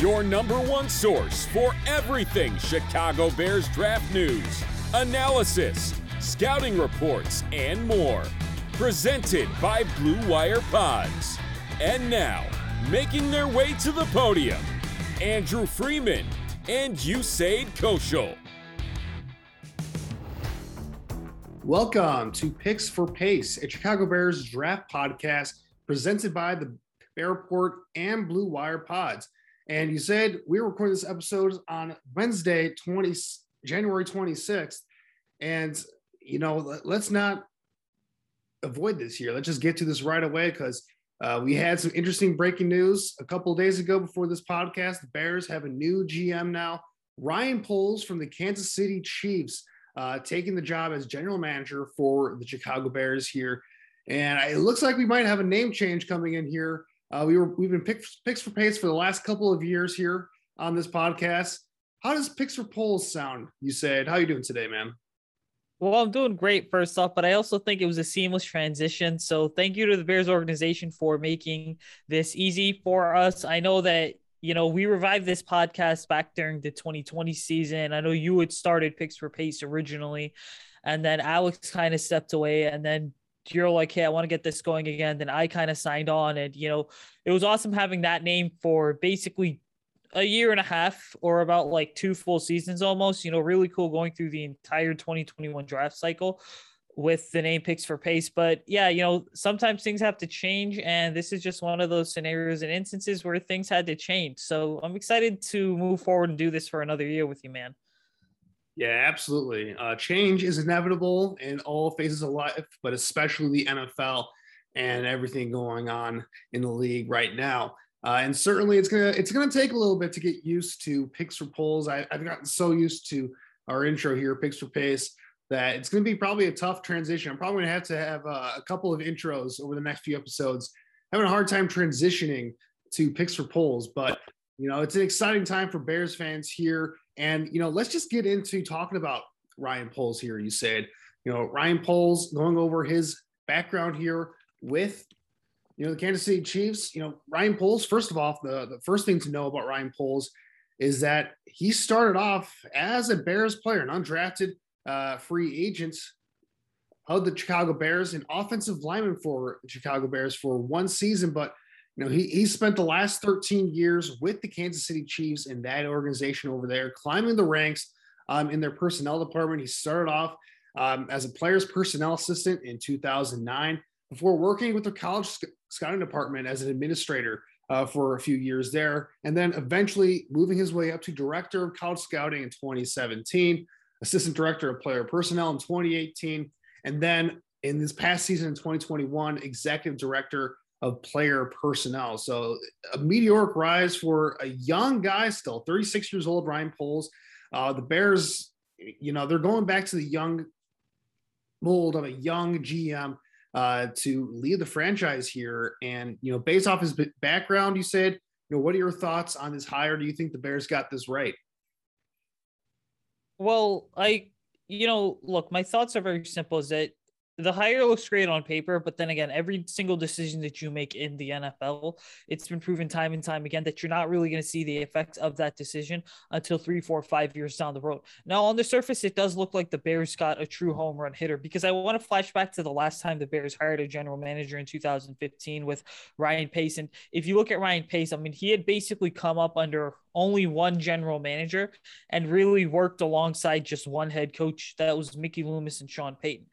your number one source for everything Chicago Bears draft news, analysis, scouting reports, and more. Presented by Blue Wire Pods. And now, making their way to the podium, Andrew Freeman and Usaid Koshal. Welcome to Picks for Pace, a Chicago Bears draft podcast presented by the Bear Report and Blue Wire Pods. And Usaid we are recording this episode on Wednesday, 20, January 26th. And, you know, let's not avoid this here. Let's just get to this right away because uh, we had some interesting breaking news a couple days ago before this podcast. The Bears have a new GM now, Ryan Poles from the Kansas City Chiefs uh, taking the job as general manager for the Chicago Bears here. And it looks like we might have a name change coming in here. Uh, we were we've been picks, picks for pace for the last couple of years here on this podcast. How does picks for Poles sound? Usaid. How you doing today, man? Well, I'm doing great first off, but I also think it was a seamless transition. So thank you to the Bears organization for making this easy for us. I know that you know, we revived this podcast back during the 2020 season. I know you had started Picks for Pace originally, and then Alex kind of stepped away, and then you're like, hey, I want to get this going again. Then I kind of signed on, and you know, it was awesome having that name for basically a year and a half or about like two full seasons almost. You know, really cool going through the entire 2021 draft cycle with the name picks for pace. But yeah, you know, sometimes things have to change. And this is just one of those scenarios and instances where things had to change. So I'm excited to move forward and do this for another year with you, man. Yeah, absolutely. Uh, change is inevitable in all phases of life, but especially the NFL and everything going on in the league right now. Uh, and certainly, it's gonna it's gonna take a little bit to get used to picks for Poles. I, I've gotten so used to our intro here, picks for pace that it's to be probably a tough transition. I'm probably to have to have uh, a couple of intros over the next few episodes. Having a hard time transitioning to picks for Poles, but you know it's an exciting time for Bears fans here. And you know, let's just get into talking about Ryan Poles here. Usaid, you know, Ryan Poles going over his background here with you know the Kansas City Chiefs. You know, Ryan Poles. First of all, the the first thing to know about Ryan Poles is that he started off as a Bears player, an undrafted uh, free agents of the Chicago Bears, an offensive lineman for Chicago Bears for one season, but know he he spent the last 13 years with the Kansas City Chiefs in that organization over there, climbing the ranks um, in their personnel department. He started off um, as a player's personnel assistant in 2009 before working with the college sc- scouting department as an administrator uh, for a few years there, and then eventually moving his way up to director of college scouting in 2017 assistant director of player personnel in 2018, and then in this past season in 2021, executive director of player personnel. So a meteoric rise for a young guy, still 36 years old, Ryan Poles. Uh, the Bears, you know, they're going back to the young mold of a young GM uh, to lead the franchise here. And, you know, based off his background, Usaid, you know, what are your thoughts on this hire? Do you think the Bears got this right? Well, I, you know, look, my thoughts are very simple. Is that the hire looks great on paper, but then again, every single decision that you make in the NFL, it's been proven time and time again that you're not really going to see the effects of that decision until three, four, five years down the road. Now, on the surface, it does look like the Bears got a true home run hitter because I want to flash back to the last time the Bears hired a general manager in 2015 with Ryan Pace. And if you look at Ryan Pace, I mean, he had basically come up under only one general manager and really worked alongside just one head coach. That was Mickey Loomis and Sean Payton.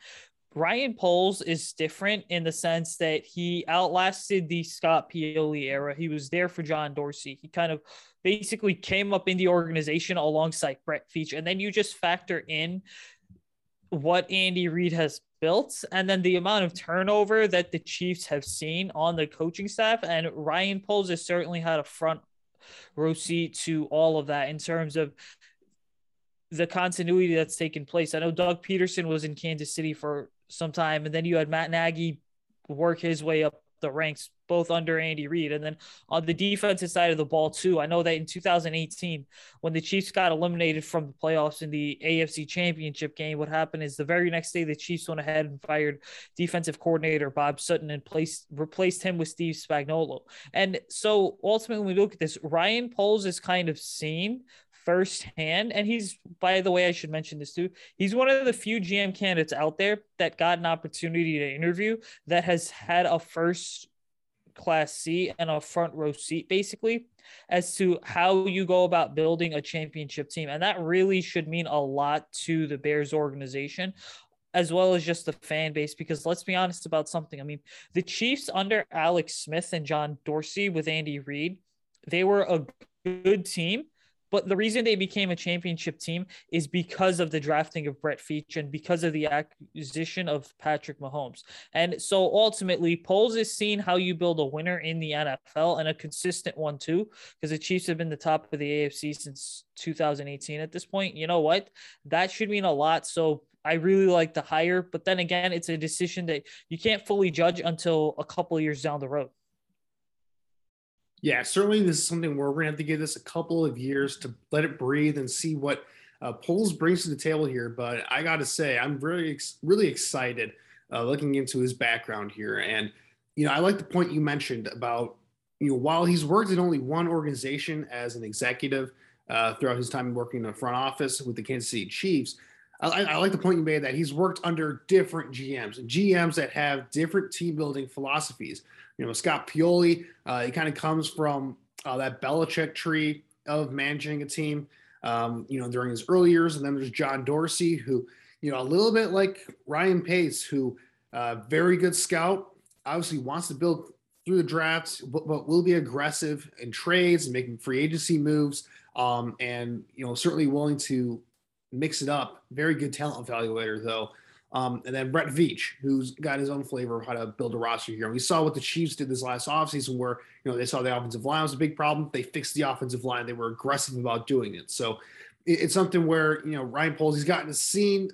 Ryan Poles is different in the sense that he outlasted the Scott Pioli era. He was there for John Dorsey. He kind of basically came up in the organization alongside Brett Veach. And then you just factor in what Andy Reid has built and then the amount of turnover that the Chiefs have seen on the coaching staff. And Ryan Poles has certainly had a front row seat to all of that in terms of the continuity that's taken place. I know Doug Pederson was in Kansas City for some time, and then you had Matt Nagy work his way up the ranks, both under Andy Reid. And then on the defensive side of the ball, too, I know that in 2018, when the Chiefs got eliminated from the playoffs in the AFC Championship game, what happened is the very next day, the Chiefs went ahead and fired defensive coordinator Bob Sutton and placed replaced him with Steve Spagnuolo. And so ultimately, when we look at this, Ryan Poles is kind of seen firsthand. And he's, by the way, I should mention this too. He's one of the few GM candidates out there that got an opportunity to interview that has had a first class seat and a front row seat, basically, as to how you go about building a championship team. And that really should mean a lot to the Bears organization as well as just the fan base. Because let's be honest about something. I mean, the Chiefs under Alex Smith and John Dorsey with Andy Reid, they were a good team, but the reason they became a championship team is because of the drafting of Brett Veach and because of the acquisition of Patrick Mahomes. And so ultimately, Poles is seeing how you build a winner in the NFL and a consistent one too, because the Chiefs have been the top of the AFC since 2018 at this point. You know what? That should mean a lot. So I really like the hire, but then again, it's a decision that you can't fully judge until a couple years down the road. Yeah, certainly this is something where we're going to have to give this a couple of years to let it breathe and see what uh, Poles brings to the table here. But I got to say, I'm really, really excited uh, looking into his background here. And, you know, I like the point you mentioned about, you know, while he's worked in only one organization as an executive uh, throughout his time working in the front office with the Kansas City Chiefs, I, I, like the point you made that he's worked under different GMs GMs that have different team building philosophies. You know, Scott Pioli, uh, he kind of comes from uh, that Belichick tree of managing a team, um, you know, during his early years. And then there's John Dorsey, who, you know, a little bit like Ryan Pace, who uh, very good scout, obviously wants to build through the drafts, but, but will be aggressive in trades and making free agency moves. Um, and, you know, certainly willing to mix it up. Very good talent evaluator, though. Um, and then Brett Veach, who's got his own flavor of how to build a roster here. And we saw what the Chiefs did this last offseason, where you know they saw the offensive line was a big problem. They fixed the offensive line. They were aggressive about doing it. So it, it's something where you know Ryan Poles he's gotten to see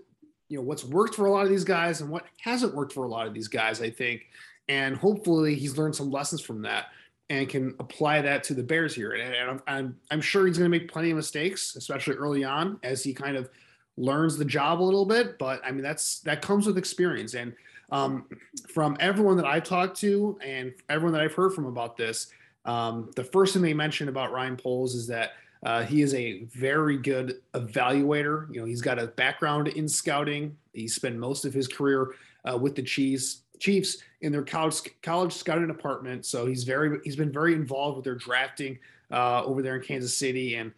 you know what's worked for a lot of these guys and what hasn't worked for a lot of these guys. I think, and hopefully he's learned some lessons from that and can apply that to the Bears here. And, and I'm, I'm I'm sure he's going to make plenty of mistakes, especially early on as he kind of learns the job a little bit, but I mean that's that comes with experience. And um, from everyone that I talked to and everyone that I've heard from about this, um, the first thing they mentioned about Ryan Poles is that uh, he is a very good evaluator. You know, he's got a background in scouting. He spent most of his career uh, with the Chiefs, Chiefs in their college college scouting department. So he's very he's been very involved with their drafting uh, over there in Kansas City and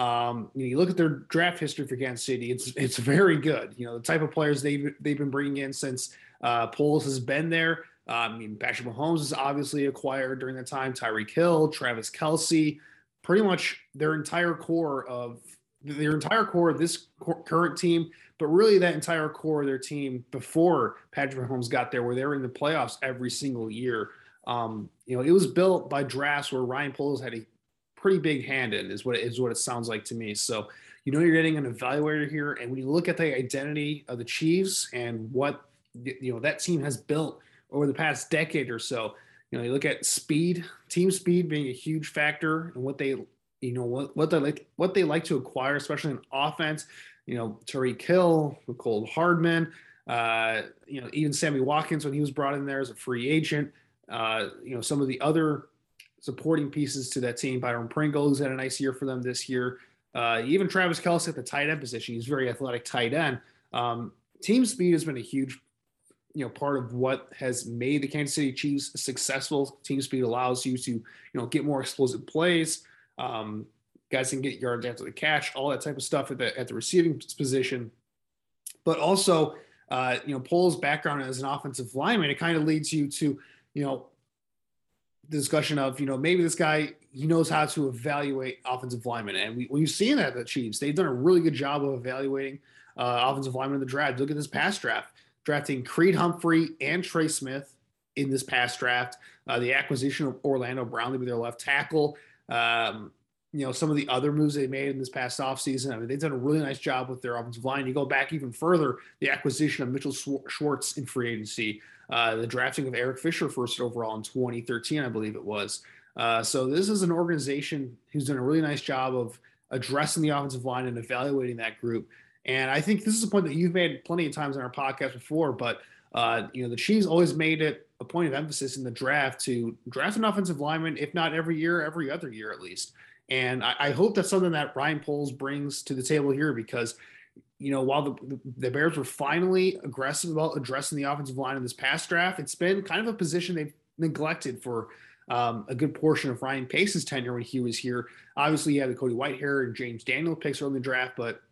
um, you, know, you look at their draft history for Kansas City; it's it's very good. You know, the type of players they've they've been bringing in since uh, Poles has been there. Uh, I mean, Patrick Mahomes is obviously acquired during that time. Tyreek Hill, Travis Kelce, pretty much their entire core of their entire core of this current team, but really that entire core of their team before Patrick Mahomes got there, where they were in the playoffs every single year. Um, you know, it was built by drafts where Ryan Poles had a pretty big hand in is what it, is what it sounds like to me. So you know you're getting an evaluator here, and when you look at the identity of the Chiefs and what you know that team has built over the past decade or so, you know you look at speed, team speed being a huge factor, and what they you know what what they like what they like to acquire, especially in offense. You know Tyreek Hill, Mecole Hardman. Uh, you know, even Sammy Watkins when he was brought in there as a free agent. Uh, you know, some of the other supporting pieces to that team. Byron Pringle, who's had a nice year for them this year. Uh, even Travis Kelce at the tight end position. He's very athletic tight end. Um, team speed has been a huge, you know, part of what has made the Kansas City Chiefs successful. Team speed allows you to, you know, get more explosive plays. Um, guys can get yards after the catch, all that type of stuff at the at the receiving position. But also, uh, you know, Poles' background as an offensive lineman, it kind of leads you to, you know, the discussion of, you know, maybe this guy he knows how to evaluate offensive linemen, and we, we've seen that the Chiefs they've done a really good job of evaluating uh, offensive linemen in the draft. Look at this past draft, drafting Creed Humphrey and Trey Smith in this past draft. Uh, the acquisition of Orlando Brown to be their left tackle. Um, you know, some of the other moves they made in this past offseason. I mean, they've done a really nice job with their offensive line. You go back even further, the acquisition of Mitchell Schwartz in free agency, uh, the drafting of Eric Fisher first overall in 2013, I believe it was. Uh, so this is an organization who's done a really nice job of addressing the offensive line and evaluating that group. And I think this is a point that you've made plenty of times in our podcast before, but uh, you know, the Chiefs always made it a point of emphasis in the draft to draft an offensive lineman, if not every year, every other year at least. And I, I hope that's something that Ryan Poles brings to the table here because, you know, while the, the Bears were finally aggressive about addressing the offensive line in this past draft, it's been kind of a position they've neglected for um, a good portion of Ryan Pace's tenure when he was here. Obviously, you had the Cody Whitehair and James Daniel picks early in the draft, but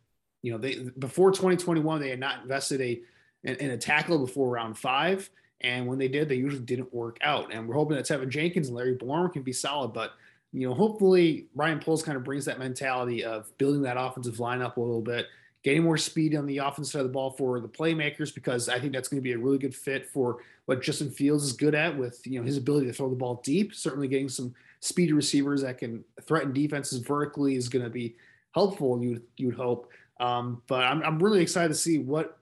you know, they before 2021, they had not invested a in, in, a tackle before round five. And when they did, they usually didn't work out. And we're hoping that Teven Jenkins and Larry Borom can be solid. But, you know, hopefully Ryan Poles kind of brings that mentality of building that offensive line up a little bit, getting more speed on the offensive side of the ball for the playmakers, because I think that's going to be a really good fit for what Justin Fields is good at with, you know, his ability to throw the ball deep. Certainly getting some speedy receivers that can threaten defenses vertically is going to be helpful, you, you would hope. Um, but I'm, I'm really excited to see what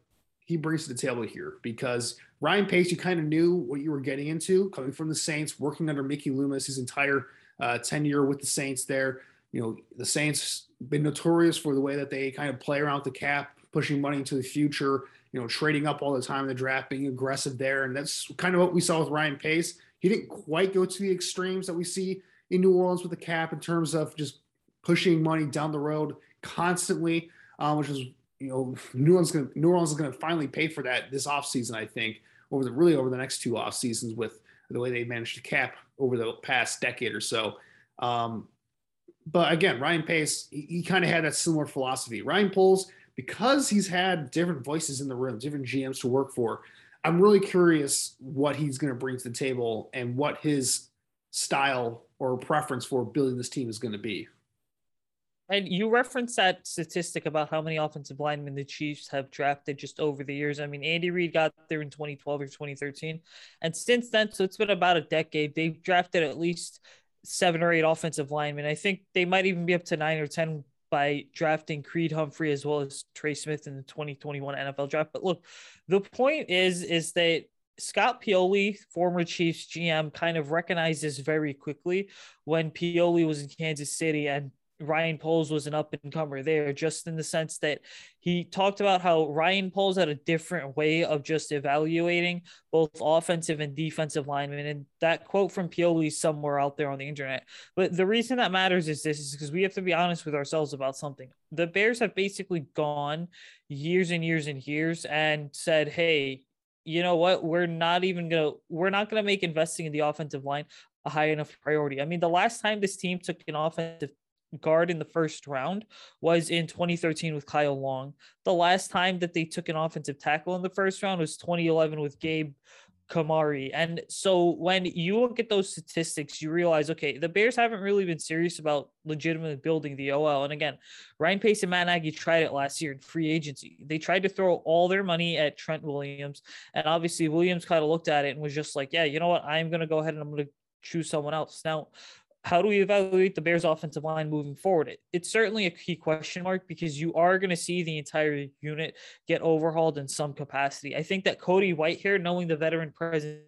he brings to the table here because Ryan Pace, you kind of knew what you were getting into coming from the Saints, working under Mickey Loomis his entire uh, tenure with the Saints there. You know, the Saints been notorious for the way that they kind of play around the cap, pushing money into the future, you know, trading up all the time in the draft, being aggressive there. And that's kind of what we saw with Ryan Pace. He didn't quite go to the extremes that we see in New Orleans with the cap in terms of just pushing money down the road constantly um, which is you know New Orleans going New Orleans is going to finally pay for that this offseason, I think, over the really over the next two off seasons with the way they managed to cap over the past decade or so. Um, but again, Ryan Pace, he, he kind of had that similar philosophy. Ryan Poles, because he's had different voices in the room, different GMs to work for. I'm really curious what he's going to bring to the table and what his style or preference for building this team is going to be. And you referenced that statistic about how many offensive linemen the Chiefs have drafted just over the years. I mean, Andy Reid got there in 2012 or 2013. And since then, so it's been about a decade, they've drafted at least seven or eight offensive linemen. I think they might even be up to nine or 10 by drafting Creed Humphrey as well as Trey Smith in the 2021 NFL draft. But look, the point is, is that Scott Pioli, former Chiefs GM, kind of recognized this very quickly when Pioli was in Kansas City and Ryan Poles was an up and comer there, just in the sense that he talked about how Ryan Poles had a different way of just evaluating both offensive and defensive linemen. And that quote from Pioli somewhere out there on the internet. But the reason that matters is this is because we have to be honest with ourselves about something. The Bears have basically gone years and years and years and said, hey, you know what? We're not even gonna we're not gonna make investing in the offensive line a high enough priority. I mean, the last time this team took an offensive guard in the first round was in 2013 with Kyle Long. The last time that they took an offensive tackle in the first round was 2011 with Gabe Carimi. And so when you look at those statistics, you realize, okay, the Bears haven't really been serious about legitimately building the OL. And again, Ryan Pace and Matt Nagy tried it last year in free agency. They tried to throw all their money at Trent Williams. And obviously Williams kind of looked at it and was just like, yeah, you know what? I'm going to go ahead and I'm going to choose someone else. Now, how do we evaluate the Bears offensive line moving forward? It, it's certainly a key question mark because you are going to see the entire unit get overhauled in some capacity. I think that Cody Whitehair, knowing the veteran presence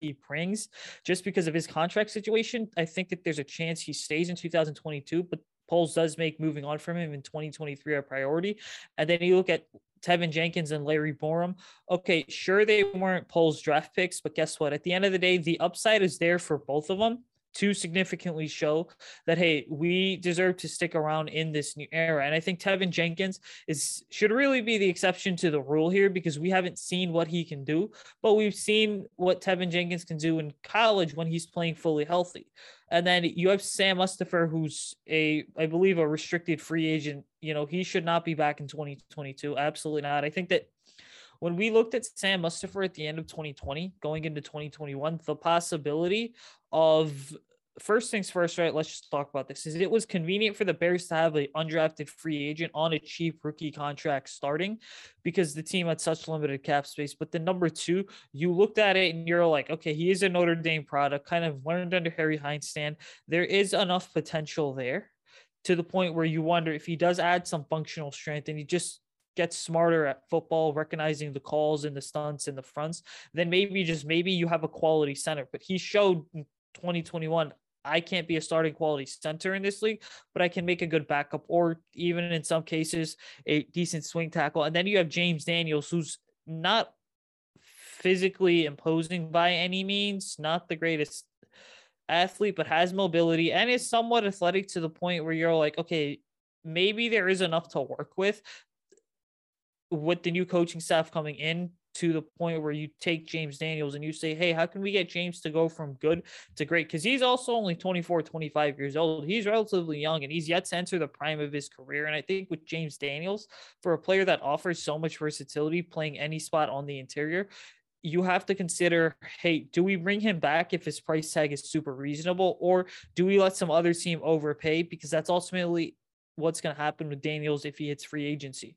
he brings, just because of his contract situation, I think that there's a chance he stays in 2022, but Poles does make moving on from him in 2023 a priority. And then you look at Teven Jenkins and Larry Borom. Okay, sure, they weren't Poles draft picks, but guess what? At the end of the day, the upside is there for both of them to significantly show that hey, we deserve to stick around in this new era. And I think Teven Jenkins is should really be the exception to the rule here because we haven't seen what he can do, but we've seen what Teven Jenkins can do in college when he's playing fully healthy. And then you have Sam Mustipher, who's a, I believe, a restricted free agent. You know, he should not be back in 2022. Absolutely not. I think that when we looked at Sam Mustipher at the end of 2020, going into 2021, the possibility of first things first, right? Let's just talk about this. Is it was convenient for the Bears to have an undrafted free agent on a cheap rookie contract starting because the team had such limited cap space. But the number two, you looked at it and you're like, okay, he is a Notre Dame product, kind of learned under Harry Hiestand. There is enough potential there to the point where you wonder if he does add some functional strength and he just gets smarter at football, recognizing the calls and the stunts and the fronts, then maybe just maybe you have a quality center. But he showed 2021 I can't be a starting quality center in this league, but I can make a good backup or even in some cases a decent swing tackle. And then you have James Daniels, who's not physically imposing by any means, not the greatest athlete, but has mobility and is somewhat athletic to the point where you're like, okay, maybe there is enough to work with with the new coaching staff coming in to the point where you take James Daniels and you say, hey, how can we get James to go from good to great? Because he's also only 24, 25 years old. He's relatively young and he's yet to enter the prime of his career. And I think with James Daniels, for a player that offers so much versatility, playing any spot on the interior, you have to consider hey, do we bring him back if his price tag is super reasonable, or do we let some other team overpay? Because that's ultimately what's going to happen with Daniels if he hits free agency.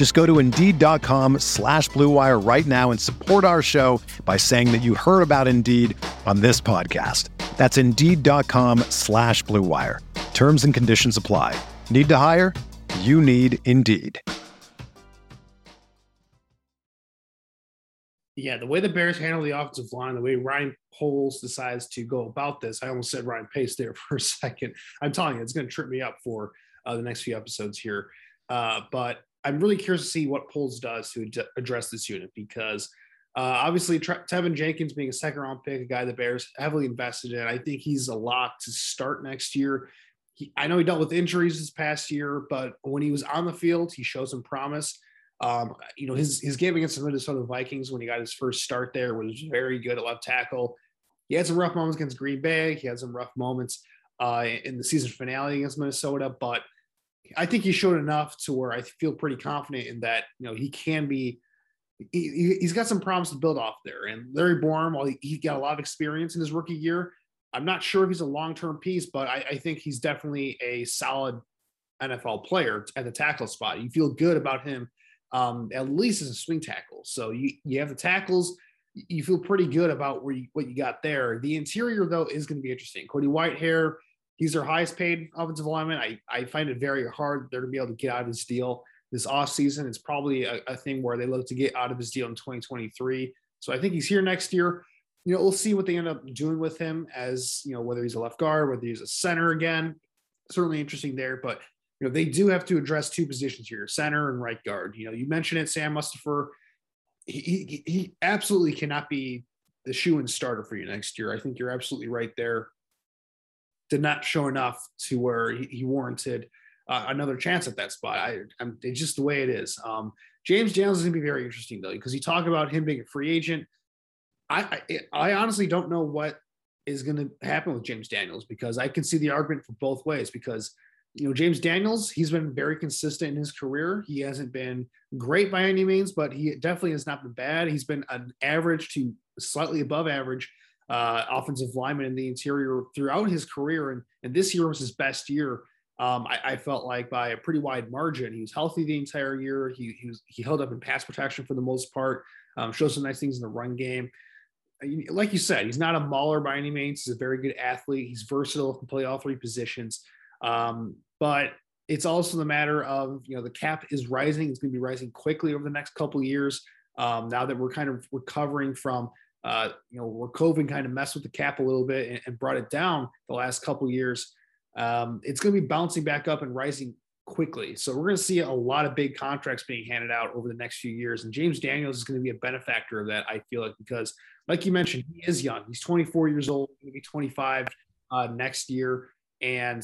Just go to Indeed.com slash BlueWire right now and support our show by saying that you heard about Indeed on this podcast. That's Indeed.com slash BlueWire. Terms and conditions apply. Need to hire? You need Indeed. Yeah, the way the Bears handle the offensive line, the way Ryan Poles decides to go about this, I almost said Ryan Pace there for a second. I'm telling you, it's going to trip me up for uh, the next few episodes here. Uh, but I'm really curious to see what Poles does to ad- address this unit because uh, obviously Tre- Teven Jenkins being a second round pick, a guy the Bears heavily invested in, I think he's a lock to start next year. He, I know he dealt with injuries this past year, but when he was on the field, he showed some promise. Um, you know, his his game against the Minnesota Vikings when he got his first start there was very good at left tackle. He had some rough moments against Green Bay. He had some rough moments uh, in the season finale against Minnesota, but I think he showed enough to where I feel pretty confident in that. You know, he can be. He, has got some promise to build off there. And Larry Borom, while he, he, got a lot of experience in his rookie year, I'm not sure if he's a long term piece, but I, I, think he's definitely a solid NFL player at the tackle spot. You feel good about him, um, at least as a swing tackle. So you you have the tackles. You feel pretty good about where you, what you got there. The interior though is going to be interesting. Cody Whitehair He's their highest paid offensive lineman. I, I find it very hard they're going to be able to get out of this deal this offseason. It's probably a, a, thing where they look to get out of his deal in 2023. So I think he's here next year. You know, we'll see what they end up doing with him as, you know, whether he's a left guard, whether he's a center again. Certainly interesting there. But, you know, they do have to address two positions here center and right guard. You know, you mentioned it, Sam Mustipher. He, he, he absolutely cannot be the shoe and starter for you next year. I think you're absolutely right there did not show enough to where he, warranted uh, another chance at that spot. I, I'm, it's just the way it is. Um, James Daniels is going to be very interesting though, because you talk about him being a free agent. I, I, I honestly don't know what is going to happen with James Daniels because I can see the argument for both ways because you know James Daniels he's been very consistent in his career. He hasn't been great by any means, but he definitely has not been bad. He's been an average to slightly above average uh, offensive lineman in the interior throughout his career, and and this year was his best year. Um, I, I, felt like by a pretty wide margin. He was healthy the entire year. He he, was, he held up in pass protection for the most part. Um, some nice things in the run game like you said, he's not a mauler by any means. He's a very good athlete. He's versatile, can play all three positions. Um, but it's also the matter of you know the cap is rising. It's going to be rising quickly over the next couple years. Um, now that we're kind of recovering from uh, you know where COVID kind of messed with the cap a little bit and, and brought it down the last couple years, um, it's going to be bouncing back up and rising quickly. So we're going to see a lot of big contracts being handed out over the next few years. And James Daniels is going to be a benefactor of that, I feel like, because like you mentioned, he is young. He's 24 years old, maybe 25 uh, next year. And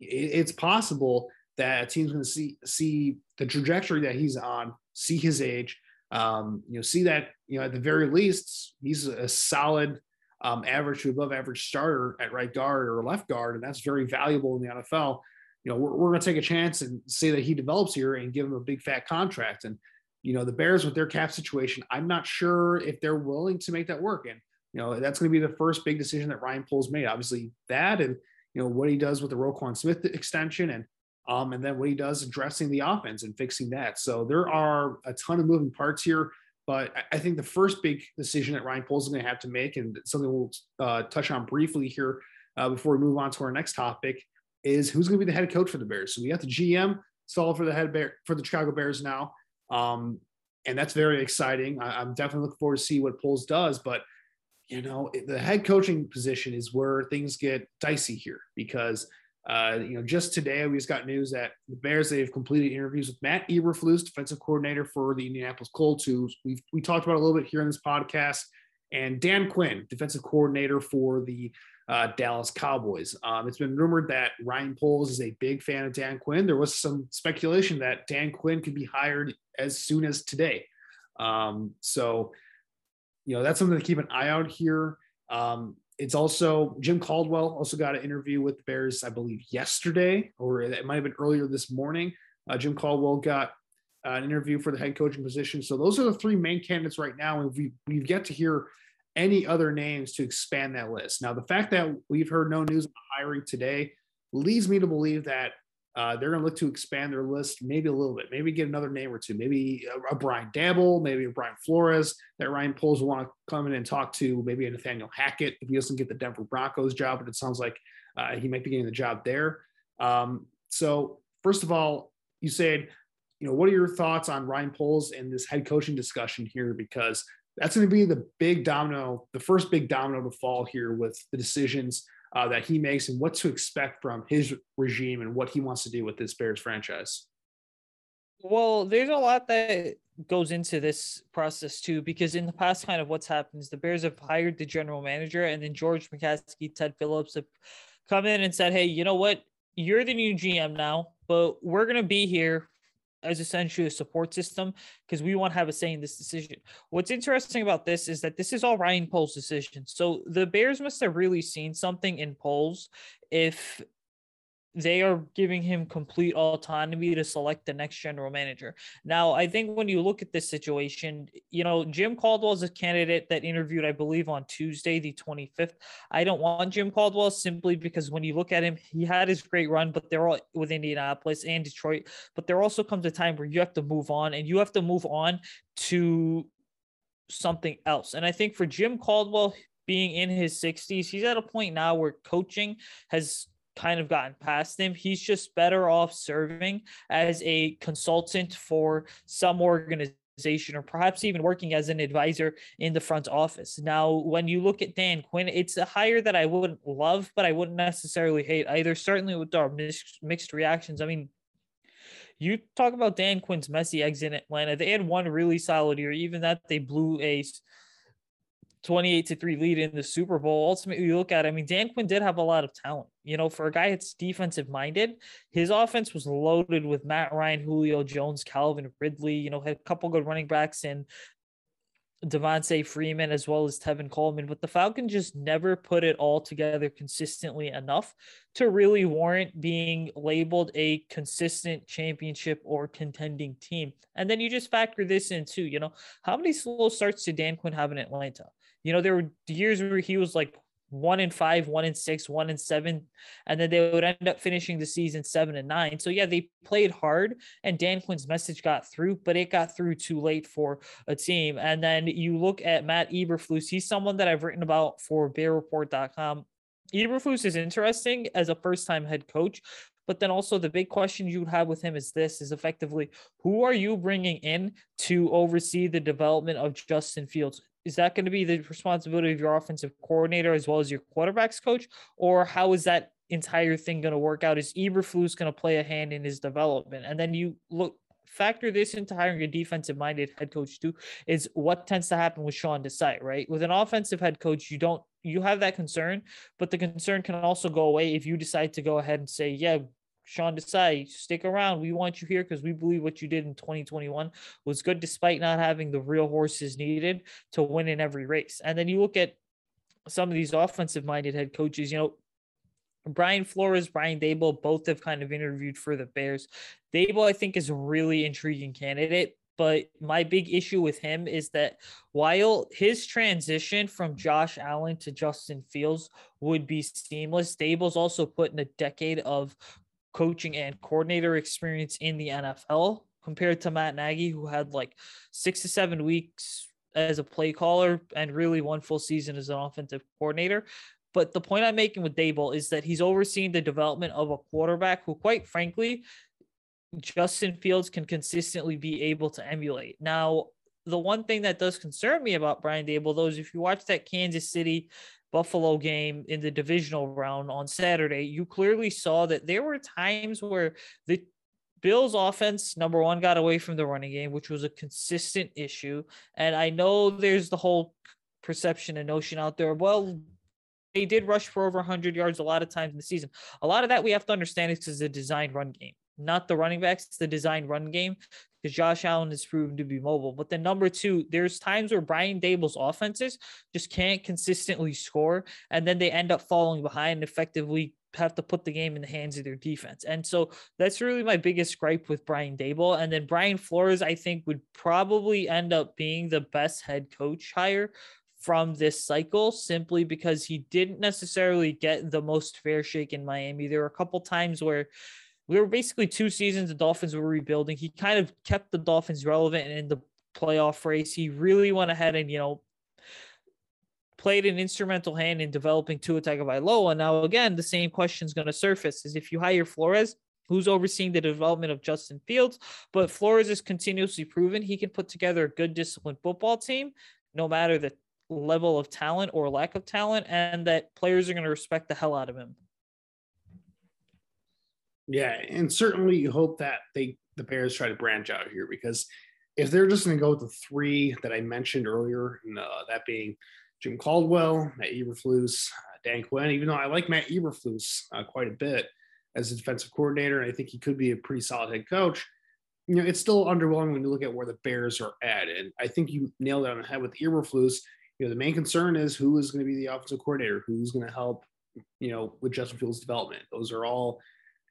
it, it's possible that a team's going to see see the trajectory that he's on, see his age, um, you know, see that, you know, at the very least, he's a solid um, average to above average starter at right guard or left guard. And that's very valuable in the NFL you know, we're, we're going to take a chance and say that he develops here and give him a big fat contract. And, you know, the Bears with their cap situation, I'm not sure if they're willing to make that work. And, you know, that's going to be the first big decision that Ryan Poles made. Obviously, that and, you know, what he does with the Roquan Smith extension and, um, and then what he does addressing the offense and fixing that. So there are a ton of moving parts here. But I think the first big decision that Ryan Poles is going to have to make, and something we'll uh, touch on briefly here uh, before we move on to our next topic, is who's going to be the head coach for the Bears. So we got the GM solid for the head bear for the Chicago Bears now, um, and that's very exciting. I, am definitely looking forward to see what Poles does, but you know the head coaching position is where things get dicey here because. Uh, you know, just today we just got news that the Bears they've completed interviews with Matt Eberflus, defensive coordinator for the Indianapolis Colts, who we we talked about a little bit here in this podcast, and Dan Quinn, defensive coordinator for the uh, Dallas Cowboys. Um, it's been rumored that Ryan Poles is a big fan of Dan Quinn. There was some speculation that Dan Quinn could be hired as soon as today. Um, so, you know, that's something to keep an eye out here. Um, it's also Jim Caldwell also got an interview with the Bears, I believe, yesterday, or it might have been earlier this morning. Uh, Jim Caldwell got an interview for the head coaching position. So those are the three main candidates right now, and we've, we've yet to hear any other names to expand that list. Now, the fact that we've heard no news on hiring today leads me to believe that uh, they're going to look to expand their list maybe a little bit, maybe get another name or two, maybe a, a Brian Daboll, maybe a Brian Flores that Ryan Poles will want to come in and talk to, maybe a Nathaniel Hackett if he doesn't get the Denver Broncos job, but it sounds like uh, he might be getting the job there. Um, so, first of all, Usaid, you know, what are your thoughts on Ryan Poles and this head coaching discussion here? Because that's going to be the big domino, the first big domino to fall here with the decisions uh, that he makes and what to expect from his regime and what he wants to do with this Bears franchise. Well, there's a lot that goes into this process too, because in the past, kind of what's happened is the Bears have hired the general manager, and then George McCaskey, Ted Phillips have come in and said, "Hey, you know what? You're the new GM now, but we're gonna be here as essentially a support system because we want to have a say in this decision. What's interesting about this is that this is all Ryan Poles' decision. So the Bears must have really seen something in Poles if they are giving him complete autonomy to select the next general manager. Now, I think when you look at this situation, you know, Jim Caldwell is a candidate that interviewed, I believe, on Tuesday, the 25th. I don't want Jim Caldwell simply because when you look at him, he had his great run, but they're all with Indianapolis and Detroit. But there also comes a time where you have to move on and you have to move on to something else. And I think for Jim Caldwell, being in his 60s, he's at a point now where coaching has kind of gotten past him. He's just better off serving as a consultant for some organization or perhaps even working as an advisor in the front office. Now, when you look at Dan Quinn, it's a hire that I wouldn't love, but I wouldn't necessarily hate either. Certainly with our mixed, mixed reactions. I mean, you talk about Dan Quinn's messy exit in Atlanta. They had one really solid year, even that they blew a 28 to 3 lead in the Super Bowl. Ultimately, you look at it, I mean, Dan Quinn did have a lot of talent. You know, for a guy that's defensive minded, his offense was loaded with Matt Ryan, Julio Jones, Calvin Ridley, you know, had a couple good running backs and Devonta Freeman as well as Tevin Coleman, but the Falcons just never put it all together consistently enough to really warrant being labeled a consistent championship or contending team. And then you just factor this in too, you know, how many slow starts did Dan Quinn have in Atlanta? You know, there were years where he was like one in five, one in six, one in seven, and then they would end up finishing the season seven and nine. So yeah, they played hard, and Dan Quinn's message got through, but it got through too late for a team. And then you look at Matt Eberflus; he's someone that I've written about for BearReport.com. Eberflus is interesting as a first-time head coach, but then also the big question you would have with him is this: is effectively who are you bringing in to oversee the development of Justin Fields? Is that going to be the responsibility of your offensive coordinator as well as your quarterbacks coach, or how is that entire thing going to work out? Is Eberflus going to play a hand in his development? And then you look factor this into hiring a defensive minded head coach too is what tends to happen with Sean Desai, right? With an offensive head coach, you don't you have that concern, but the concern can also go away if you decide to go ahead and say, yeah, Sean Desai, stick around. We want you here because we believe what you did in 2021 was good, despite not having the real horses needed to win in every race. And then you look at some of these offensive minded head coaches, you know, Brian Flores, Brian Daboll, both have kind of interviewed for the Bears. Daboll, I think, is a really intriguing candidate. But my big issue with him is that while his transition from Josh Allen to Justin Fields would be seamless, Daboll's also put in a decade of coaching and coordinator experience in the NFL compared to Matt Nagy, who had like six to seven weeks as a play caller and really one full season as an offensive coordinator. But the point I'm making with Daboll is that he's overseeing the development of a quarterback who, quite frankly, Justin Fields can consistently be able to emulate. Now, the one thing that does concern me about Brian Daboll, though, is if you watch that Kansas City Buffalo game in the divisional round on Saturday, you clearly saw that there were times where the Bills offense, number one, got away from the running game, which was a consistent issue. And I know there's the whole perception and notion out there. Well, they did rush for over 100 yards a lot of times in the season. A lot of that we have to understand is because the designed run game, not the running backs, the designed run game because Josh Allen has proven to be mobile. But then number two, there's times where Brian Daboll's offenses just can't consistently score, and then they end up falling behind and effectively have to put the game in the hands of their defense. And so that's really my biggest gripe with Brian Daboll. And then Brian Flores, I think, would probably end up being the best head coach hire from this cycle simply because he didn't necessarily get the most fair shake in Miami. There were a couple times where we were basically two seasons the Dolphins were rebuilding. He kind of kept the Dolphins relevant and in the playoff race. He really went ahead and, you know, played an instrumental hand in developing Tua Tagovailoa. Now, again, the same question is going to surface: is if you hire Flores, who's overseeing the development of Justin Fields, but Flores is continuously proven he can put together a good, disciplined football team, no matter the level of talent or lack of talent, and that players are going to respect the hell out of him. Yeah, and certainly you hope that they the Bears try to branch out here because if they're just going to go with the three that I mentioned earlier, and, uh, that being Jim Caldwell, Matt Eberflus, uh, Dan Quinn, even though I like Matt Eberflus uh, quite a bit as a defensive coordinator, and I think he could be a pretty solid head coach. You know, it's still underwhelming when you look at where the Bears are at, and I think you nailed it on the head with Eberflus. You know, the main concern is who is going to be the offensive coordinator, who's going to help, you know, with Justin Fields' development. Those are all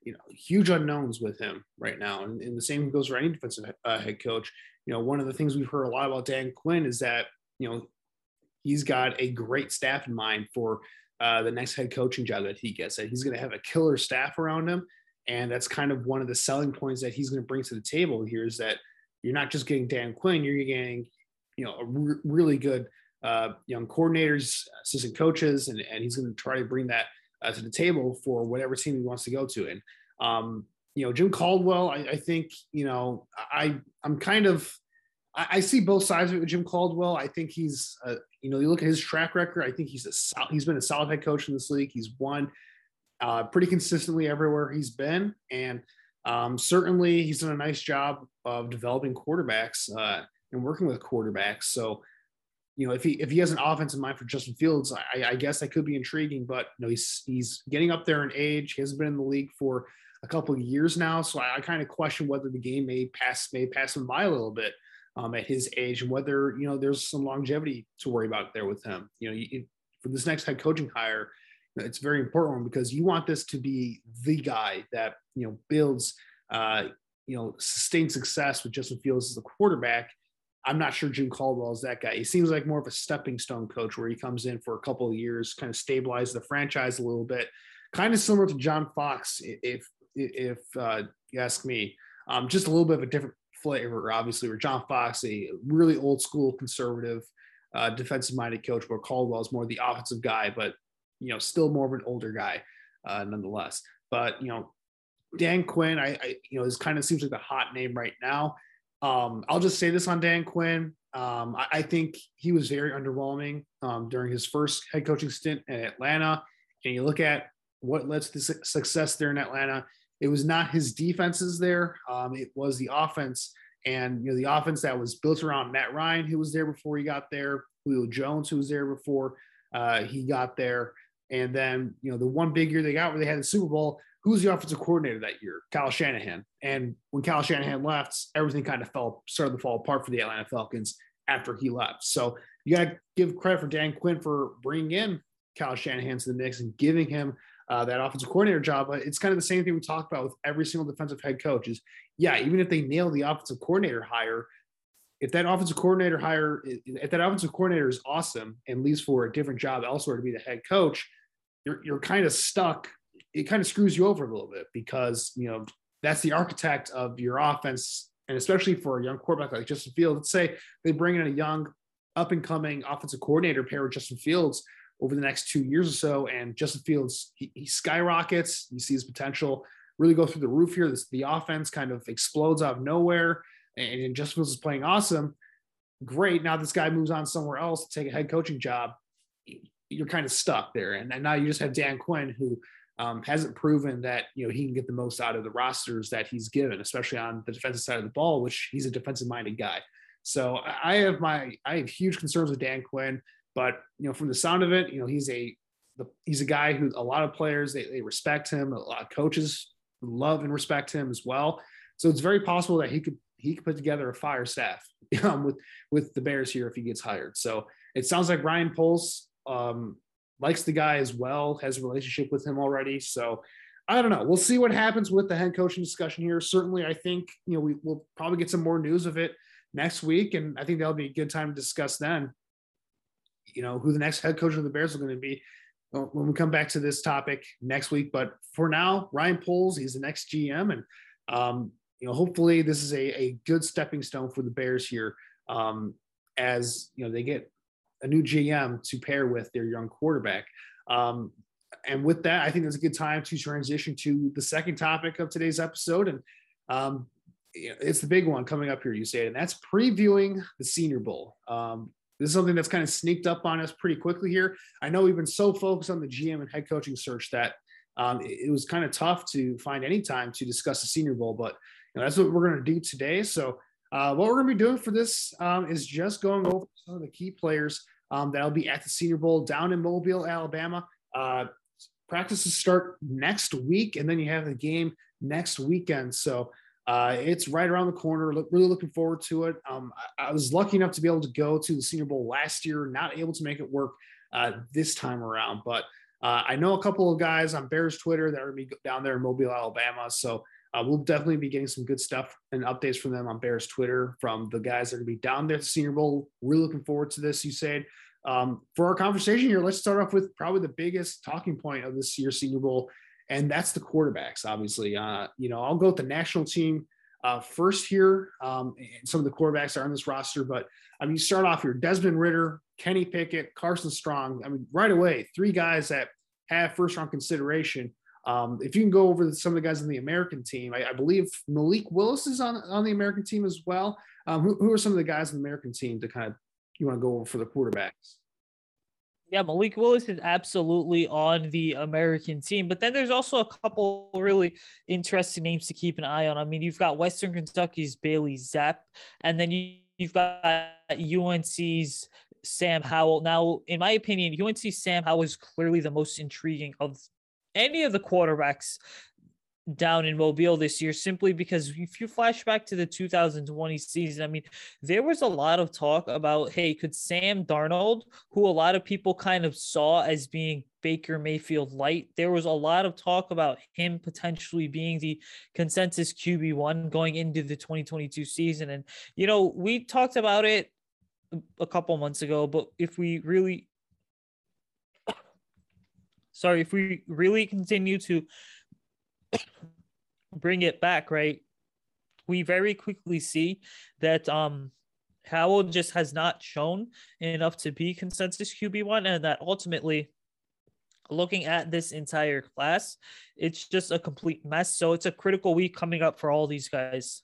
you know huge unknowns with him right now, and, and the same goes for any defensive uh, head coach. You know, one of the things we've heard a lot about Dan Quinn is that you know he's got a great staff in mind for uh, the next head coaching job that he gets. That he's going to have a killer staff around him, and that's kind of one of the selling points that he's going to bring to the table here is that you're not just getting Dan Quinn, you're getting you know a re- really good uh, young coordinators, assistant coaches, and, and he's going to try to bring that uh, to the table for whatever team he wants to go to. And um, you know, Jim Caldwell, I, I, think you know, I I'm kind of I, I, see both sides of it with Jim Caldwell. I think he's uh, you know, you look at his track record. I think he's a he's been a solid head coach in this league. He's won uh, pretty consistently everywhere he's been, and um, certainly he's done a nice job of developing quarterbacks uh, and working with quarterbacks. So you know, if he if he has an offense in mind for Justin Fields, I, I guess that could be intriguing. But you know, he's he's getting up there in age. He hasn't been in the league for a couple of years now, so I, I kind of question whether the game may pass may pass him by a little bit. um, at his age and whether you know there's some longevity to worry about there with him. You know, you, for this next head coaching hire, it's very important because you want this to be the guy that you know builds uh, you know sustained success with Justin Fields as a quarterback. I'm not sure Jim Caldwell is that guy. He seems like more of a stepping stone coach where he comes in for a couple of years, kind of stabilize the franchise a little bit, kind of similar to John Fox, if if uh, you ask me. Um, just a little bit of a different flavor, obviously, where John Fox, a really old school conservative, uh, defensive minded coach, where Caldwell is more the offensive guy, but you know, still more of an older guy, uh, nonetheless. But you know, Dan Quinn, I, I you know, is kind of seems like the hot name right now. Um, I'll just say this on Dan Quinn. Um, I, I, think he was very underwhelming um, during his first head coaching stint in Atlanta. And you look at what led to the su- success there in Atlanta. It was not his defenses there. Um, it was the offense, and you know the offense that was built around Matt Ryan, who was there before he got there, Julio Jones, who was there before uh, he got there, and then you know the one big year they got where they had the Super Bowl. Who was the offensive coordinator that year? Kyle Shanahan. And when Kyle Shanahan left, everything kind of fell started to fall apart for the Atlanta Falcons after he left. So you got to give credit for Dan Quinn for bringing in Kyle Shanahan to the mix and giving him uh, that offensive coordinator job. But it's kind of the same thing we talked about with every single defensive head coach is, yeah, even if they nail the offensive coordinator hire, if that offensive coordinator hire, if that offensive coordinator is awesome and leaves for a different job elsewhere to be the head coach, you're, you're kind of stuck. It kind of screws you over a little bit because, you know, that's the architect of your offense. And especially for a young quarterback like Justin Fields, let's say they bring in a young up and coming offensive coordinator pair with Justin Fields over the next two years or so. And Justin Fields, he, he skyrockets. You see his potential really go through the roof here. This, the offense kind of explodes out of nowhere. And, and Justin Fields is playing awesome. Great. Now this guy moves on somewhere else to take a head coaching job. You're kind of stuck there. And, and now you just have Dan Quinn, who um, hasn't proven that you know he can get the most out of the rosters that he's given, especially on the defensive side of the ball, which he's a defensive minded guy. So I have my I have huge concerns with Dan Quinn. But you know, from the sound of it, you know, he's a he's a guy who a lot of players they, they respect him. A lot of coaches love and respect him as well. So it's very possible that he could he could put together a fire staff um, with with the Bears here if he gets hired. So it sounds like Ryan Poles um, likes the guy as well, has a relationship with him already. So I don't know. We'll see what happens with the head coaching discussion here. Certainly, I think you know we will probably get some more news of it next week, and I think that'll be a good time to discuss then you know, who the next head coach of the Bears are going to be when we come back to this topic next week. But for now, Ryan Poles, he's the next GM. And, um, you know, hopefully this is a, a good stepping stone for the Bears here um, as, you know, they get a new GM to pair with their young quarterback. Um, and with that, I think it's a good time to transition to the second topic of today's episode. And um, it's the big one coming up here, Usaid, and that's previewing the Senior Bowl. Um, this is something that's kind of sneaked up on us pretty quickly here. I know we've been so focused on the GM and head coaching search that um, it, it, was kind of tough to find any time to discuss the Senior Bowl, but you know, that's what we're going to do today. So, uh, what we're going to be doing for this um, is just going over some of the key players um, that'll be at the Senior Bowl down in Mobile, Alabama. Uh, practices start next week, and then you have the game next weekend. So, uh, it's right around the corner. Look, really looking forward to it. Um, I, I, was lucky enough to be able to go to the Senior Bowl last year, not able to make it work uh, this time around. But uh, I know a couple of guys on Bears Twitter that are going to be down there in Mobile, Alabama. So uh, we'll definitely be getting some good stuff and updates from them on Bears Twitter from the guys that are going to be down there at the Senior Bowl. Really looking forward to this, Usaid. Um, for our conversation here, let's start off with probably the biggest talking point of this year's Senior Bowl and that's the quarterbacks. Obviously, uh, you know, I'll go with the national team uh, first here. Um, some of the quarterbacks are on this roster, but I mean, you start off here: Desmond Ridder, Kenny Pickett, Carson Strong. I mean, right away, three guys that have first round consideration. Um, if you can go over some of the guys on the American team, I, I believe Malik Willis is on on the American team as well. Um, who, who are some of the guys on the American team to kind of you want to go over for the quarterbacks? Yeah, Malik Willis is absolutely on the American team, but then there's also a couple really interesting names to keep an eye on. I mean, you've got Western Kentucky's Bailey Zappe, and then you, you've got UNC's Sam Howell. Now, in my opinion, UNC Sam Howell is clearly the most intriguing of any of the quarterbacks down in Mobile this year simply because if you flash back to the 2020 season, I mean, there was a lot of talk about, hey, could Sam Darnold, who a lot of people kind of saw as being Baker Mayfield light, there was a lot of talk about him potentially being the consensus QB1 going into the 2022 season. And, you know, we talked about it a couple months ago, but if we really, sorry, if we really continue to bring it back, right? We very quickly see that um Howell just has not shown enough to be consensus QB1, and that ultimately, looking at this entire class, it's just a complete mess. So it's a critical week coming up for all these guys.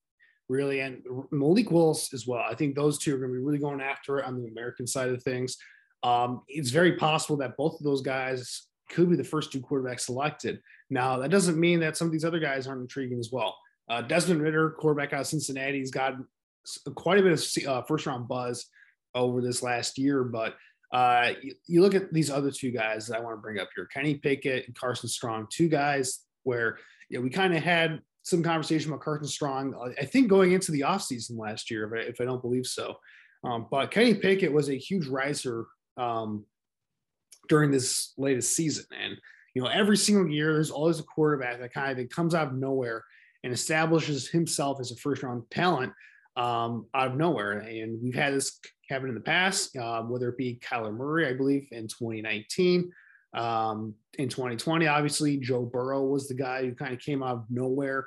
really, and Malik Willis as well. I think those two are going to be really going after it on the American side of things. Um, it's very possible that both of those guys could be the first two quarterbacks selected. Now, that doesn't mean that some of these other guys aren't intriguing as well. Uh, Desmond Ridder, quarterback out of Cincinnati, has got quite a bit of uh, first round buzz over this last year, but uh, you, you, look at these other two guys that I want to bring up here Kenny Pickett and Carson Strong, two guys where you know, we kind of had some conversation about Carson Strong, I think going into the offseason last year, if I, if I don't believe so. Um, but Kenny Pickett was a huge riser um, during this latest season. And, you know, every single year, there's always a quarterback that kind of comes out of nowhere and establishes himself as a first round talent um, out of nowhere. And we've had this happen in the past, uh, whether it be Kyler Murray, I believe, in 2019. Um, in 2020, obviously, Joe Burrow was the guy who kind of came out of nowhere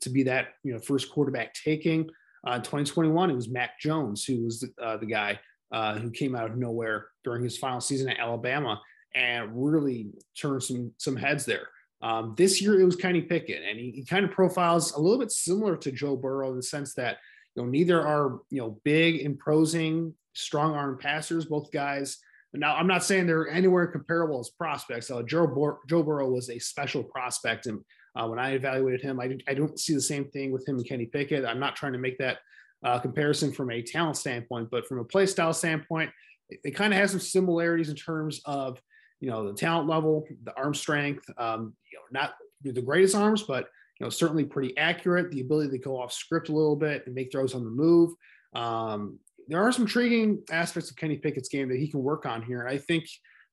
to be that you know first quarterback taking. Uh, 2021, it was Mac Jones who was the, uh, the guy uh, who came out of nowhere during his final season at Alabama and really turned some some heads there. Um, this year it was Kenny Pickett, and he, he, kind of profiles a little bit similar to Joe Burrow in the sense that you know neither are you know big, imposing, strong arm passers. Both guys now, I'm not saying they're anywhere comparable as prospects. Uh, Joe, Bur- Joe Burrow was a special prospect, and uh, when I evaluated him, I, I don't see the same thing with him and Kenny Pickett. I'm not trying to make that uh, comparison from a talent standpoint, but from a play style standpoint, it, it kind of has some similarities in terms of you know the talent level, the arm strength. Um, you know, not the greatest arms, but you know certainly pretty accurate. The ability to go off script a little bit and make throws on the move. Um, there are some intriguing aspects of Kenny Pickett's game that he can work on here. I think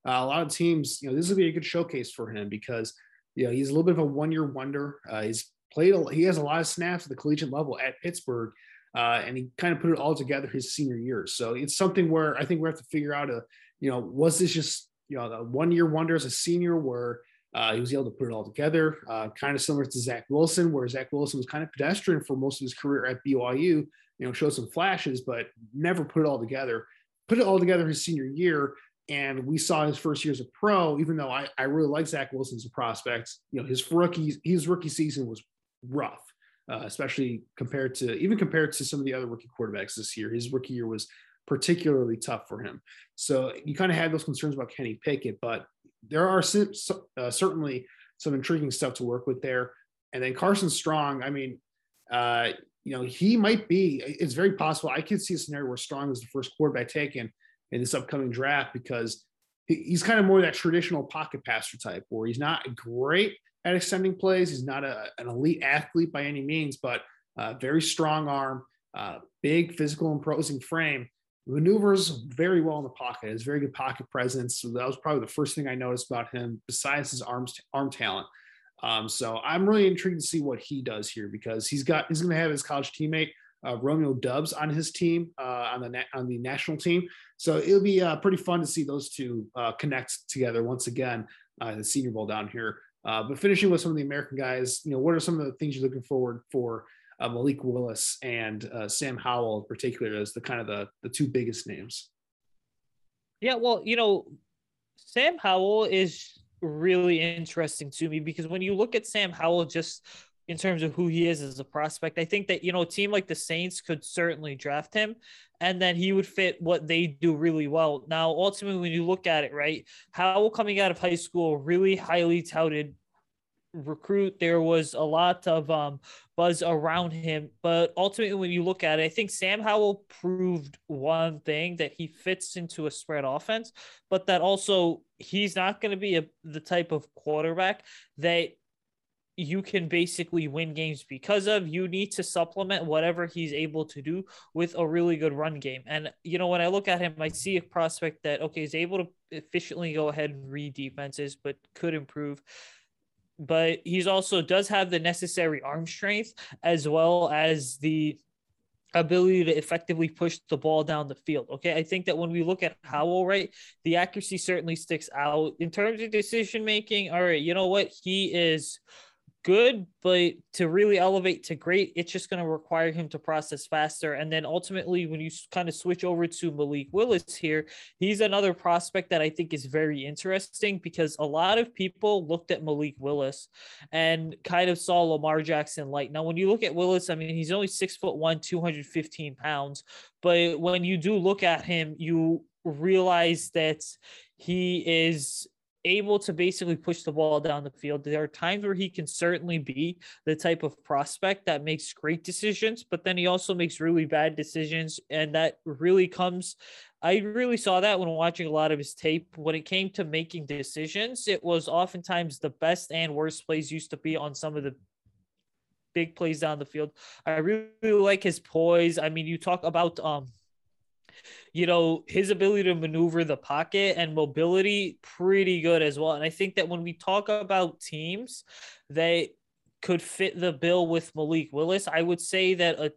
uh, a lot of teams, you know, this will be a good showcase for him because, you know, he's a little bit of a one-year wonder. Uh, he's played, a, he has a lot of snaps at the collegiate level at Pittsburgh, uh, and he kind of put it all together his senior year. So it's something where I think we have to figure out a, you know, was this just, you know, a one-year wonder as a senior where uh, he was able to put it all together, uh, kind of similar to Zach Wilson, where Zach Wilson was kind of pedestrian for most of his career at BYU, you know, show some flashes, but never put it all together. Put it all together his senior year. And we saw his first year as a pro, even though I, I really like Zach Wilson as a prospect, you know, his rookie, his rookie season was rough, uh, especially compared to even compared to some of the other rookie quarterbacks this year. His rookie year was particularly tough for him. So you kind of had those concerns about Kenny Pickett, but there are uh, certainly some intriguing stuff to work with there. And then Carson Strong, I mean, uh, you know, he might be, it's very possible. I could see a scenario where Strong is the first quarterback taken in this upcoming draft because he's kind of more that traditional pocket passer type where he's not great at extending plays. He's not a, an elite athlete by any means, but uh, very strong arm, uh, big physical imposing frame. Maneuvers very well in the pocket. Has very good pocket presence. So that was probably the first thing I noticed about him, besides his arms arm talent. Um, so I'm really intrigued to see what he does here because he's got he's going to have his college teammate uh, Romeo Doubs on his team uh, on the na- on the national team. So it'll be uh, pretty fun to see those two uh, connect together once again uh, the Senior Bowl down here. Uh, but finishing with some of the American guys, you know, what are some of the things you're looking forward for Malik Willis and Sam Howell in particular as the kind of the the two biggest names? Yeah, well, you know, Sam Howell is really interesting to me because when you look at Sam Howell just in terms of who he is as a prospect. I think that, you know, a team like the Saints could certainly draft him and then he would fit what they do really well. Now, ultimately, when you look at it, right, Howell coming out of high school, really highly touted recruit. There was a lot of um, buzz around him, but ultimately, when you look at it, I think Sam Howell proved one thing that he fits into a spread offense, but that also he's not going to be a, the type of quarterback that you can basically win games because of you need to supplement whatever he's able to do with a really good run game and you know when i look at him i see a prospect that okay is able to efficiently go ahead and read defenses but could improve but he's also does have the necessary arm strength as well as the ability to effectively push the ball down the field. Okay. I think that when we look at Howell, right, the accuracy certainly sticks out in terms of decision making. All right, you know what? He is good, but to really elevate to great, it's just going to require him to process faster. And then ultimately, when you kind of switch over to Malik Willis here, he's another prospect that I think is very interesting because a lot of people looked at Malik Willis and kind of saw Lamar Jackson light. Now, when you look at Willis, I mean, he's only six foot one, 215 pounds, but when you do look at him, you realize that he is able to basically push the ball down the field. There are times where he can certainly be the type of prospect that makes great decisions, but then he also makes really bad decisions. And that really comes, I really saw that when watching a lot of his tape. When it came to making decisions, it was oftentimes the best and worst plays used to be on some of the big plays down the field. I really like his poise. I mean, you talk about, um, you know, his ability to maneuver the pocket and mobility pretty good as well. And I think that when we talk about teams they could fit the bill with Malik Willis, I would say that a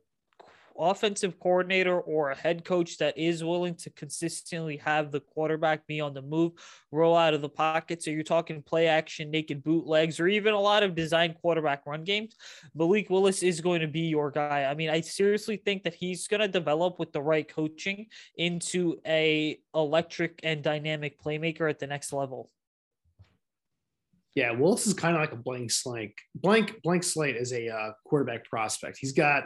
offensive coordinator or a head coach that is willing to consistently have the quarterback be on the move, roll out of the pocket. So you're talking play action, naked bootlegs, or even a lot of design quarterback run games. Malik Willis is going to be your guy. I mean, I seriously think that he's going to develop with the right coaching into a electric and dynamic playmaker at the next level. Yeah, Willis is kind of like a blank slate. Blank blank slate is a uh, quarterback prospect. He's got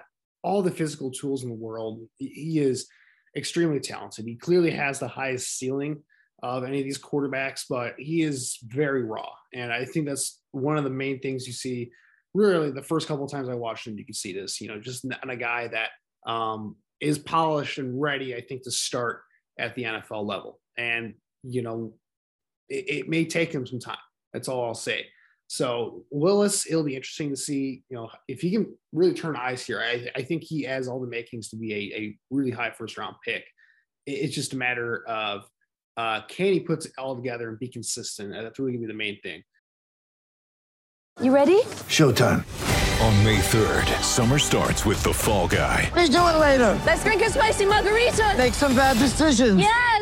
all the physical tools in the world. He is extremely talented. He clearly has the highest ceiling of any of these quarterbacks, but he is very raw. And I think that's one of the main things you see. Really, the first couple of times I watched him, you can see this. You know, just not a guy that um, is polished and ready. I think to start at the NFL level, and you know, it, it may take him some time. That's all I'll say. So Willis, it'll be interesting to see, you know, if he can really turn eyes here. I, I think he has all the makings to be a, a really high first round pick. It's just a matter of uh, can he put it all together and be consistent? That's really gonna be the main thing. You ready? Showtime. On May 3rd, summer starts with The Fall Guy. Let's do it later. Let's drink a spicy margarita. Make some bad decisions. Yes.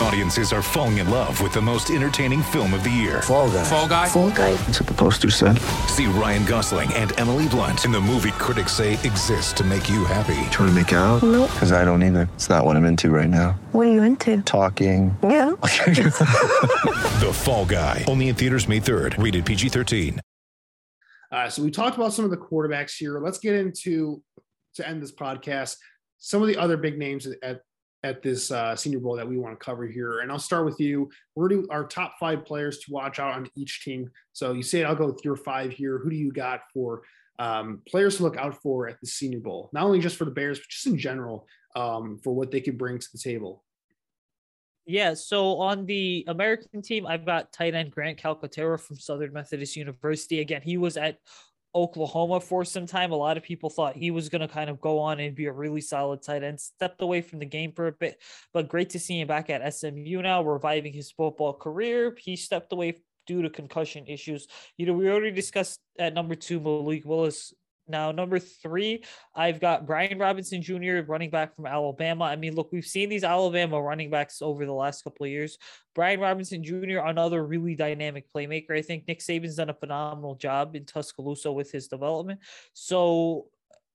Audiences are falling in love with the most entertaining film of the year. Fall guy. Fall guy. Fall guy. That's what the poster said. See Ryan Gosling and Emily Blunt in the movie critics say exists to make you happy. Trying to make it out? Nope. Because I don't either. It's not what I'm into right now. What are you into? Talking. Yeah. the Fall Guy. Only in theaters May 3rd. Rated PG-13. Uh, so we talked about some of the quarterbacks here. Let's get into to end this podcast. Some of the other big names at at this uh, Senior Bowl that we want to cover here. And I'll start with you. We're doing our top five players to watch out on each team. So Usaid I'll go with your five here. Who do you got for um, players to look out for at the Senior Bowl? Not only just for the Bears, but just in general um, for what they can bring to the table. Yeah, so on the American team, I've got tight end Grant Calcaterra from Southern Methodist University. Again, he was at Oklahoma for some time. A lot of people thought he was going to kind of go on and be a really solid tight end. Stepped away from the game for a bit, but great to see him back at SMU now, reviving his football career. He stepped away due to concussion issues. You know, we already discussed at number two, Malik Willis now, number three, I've got Brian Robinson Jr., running back from Alabama. I mean, look, we've seen these Alabama running backs over the last couple of years. Brian Robinson Jr., another really dynamic playmaker. I think Nick Saban's done a phenomenal job in Tuscaloosa with his development. So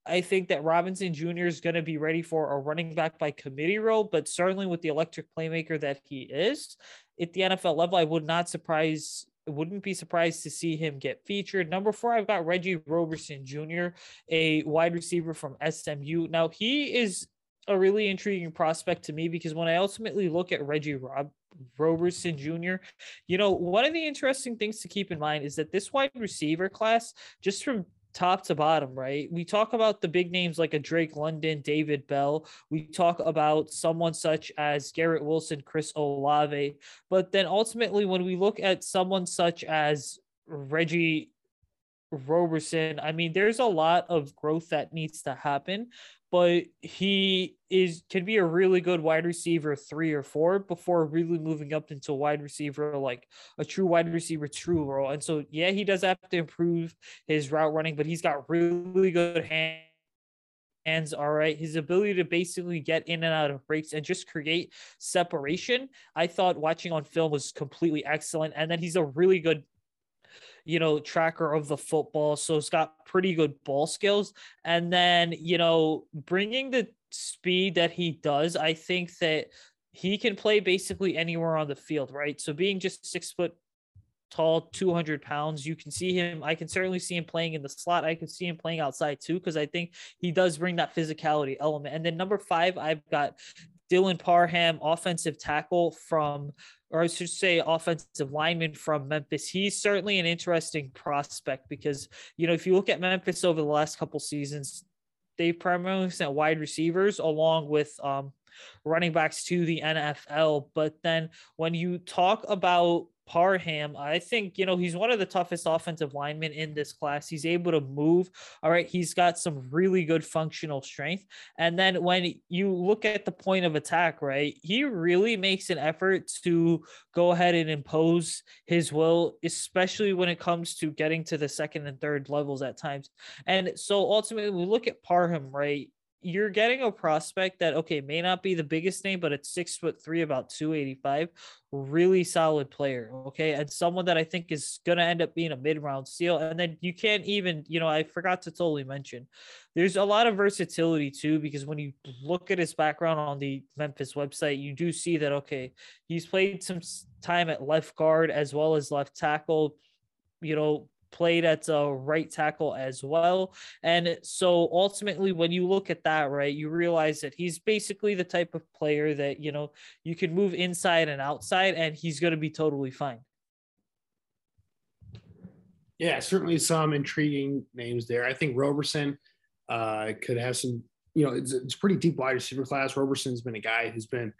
I think that Robinson Jr. is going to be ready for a running back by committee role, but certainly with the electric playmaker that he is at the NFL level, I would not surprise wouldn't be surprised to see him get featured. Number four, I've got Reggie Roberson Jr., a wide receiver from SMU. Now, he is a really intriguing prospect to me because when I ultimately look at Reggie Rob Roberson Jr., you know, one of the interesting things to keep in mind is that this wide receiver class, just from top to bottom, right? We talk about the big names like a Drake London, David Bell. We talk about someone such as Garrett Wilson, Chris Olave. But then ultimately, when we look at someone such as Reggie Roberson, I mean, there's a lot of growth that needs to happen but he is can be a really good wide receiver three or four before really moving up into wide receiver like a true wide receiver true role. And so yeah, he does have to improve his route running, but he's got really good hands hands all right his ability to basically get in and out of breaks and just create separation i thought watching on film was completely excellent and then he's a really good you know, tracker of the football. So it's got pretty good ball skills. And then, you know, bringing the speed that he does, I think that he can play basically anywhere on the field, right? So being just six foot tall, 200 pounds. You can see him. I can certainly see him playing in the slot. I can see him playing outside too, because I think he does bring that physicality element. And then number five, I've got Dylan Parham, offensive tackle from or I should say offensive lineman from Memphis. He's certainly an interesting prospect because, you know, if you look at Memphis over the last couple seasons, they've primarily sent wide receivers along with um, running backs to the NFL. But then when you talk about Parham, I think, you know, he's one of the toughest offensive linemen in this class. He's able to move. All right. He's got some really good functional strength. And then when you look at the point of attack, right, he really makes an effort to go ahead and impose his will, especially when it comes to getting to the second and third levels at times. And so ultimately, we look at Parham, right? You're getting a prospect that okay may not be the biggest name but it's six foot three about 285 really solid player okay? And someone that i think is to end up being a mid-round steal and then you can't even you know i forgot to totally mention there's a lot of versatility too because when you look at his background on the memphis website you do see that okay he's played some time at left guard as well as left tackle you know played at a right tackle as well. And so ultimately, when you look at that, right, you realize that he's basically the type of player that, you know, you can move inside and outside and he's going to be totally fine. Yeah, certainly some intriguing names there. I think Roberson uh, could have some, you know, it's, it's pretty deep wide receiver class. Roberson's been a guy who's been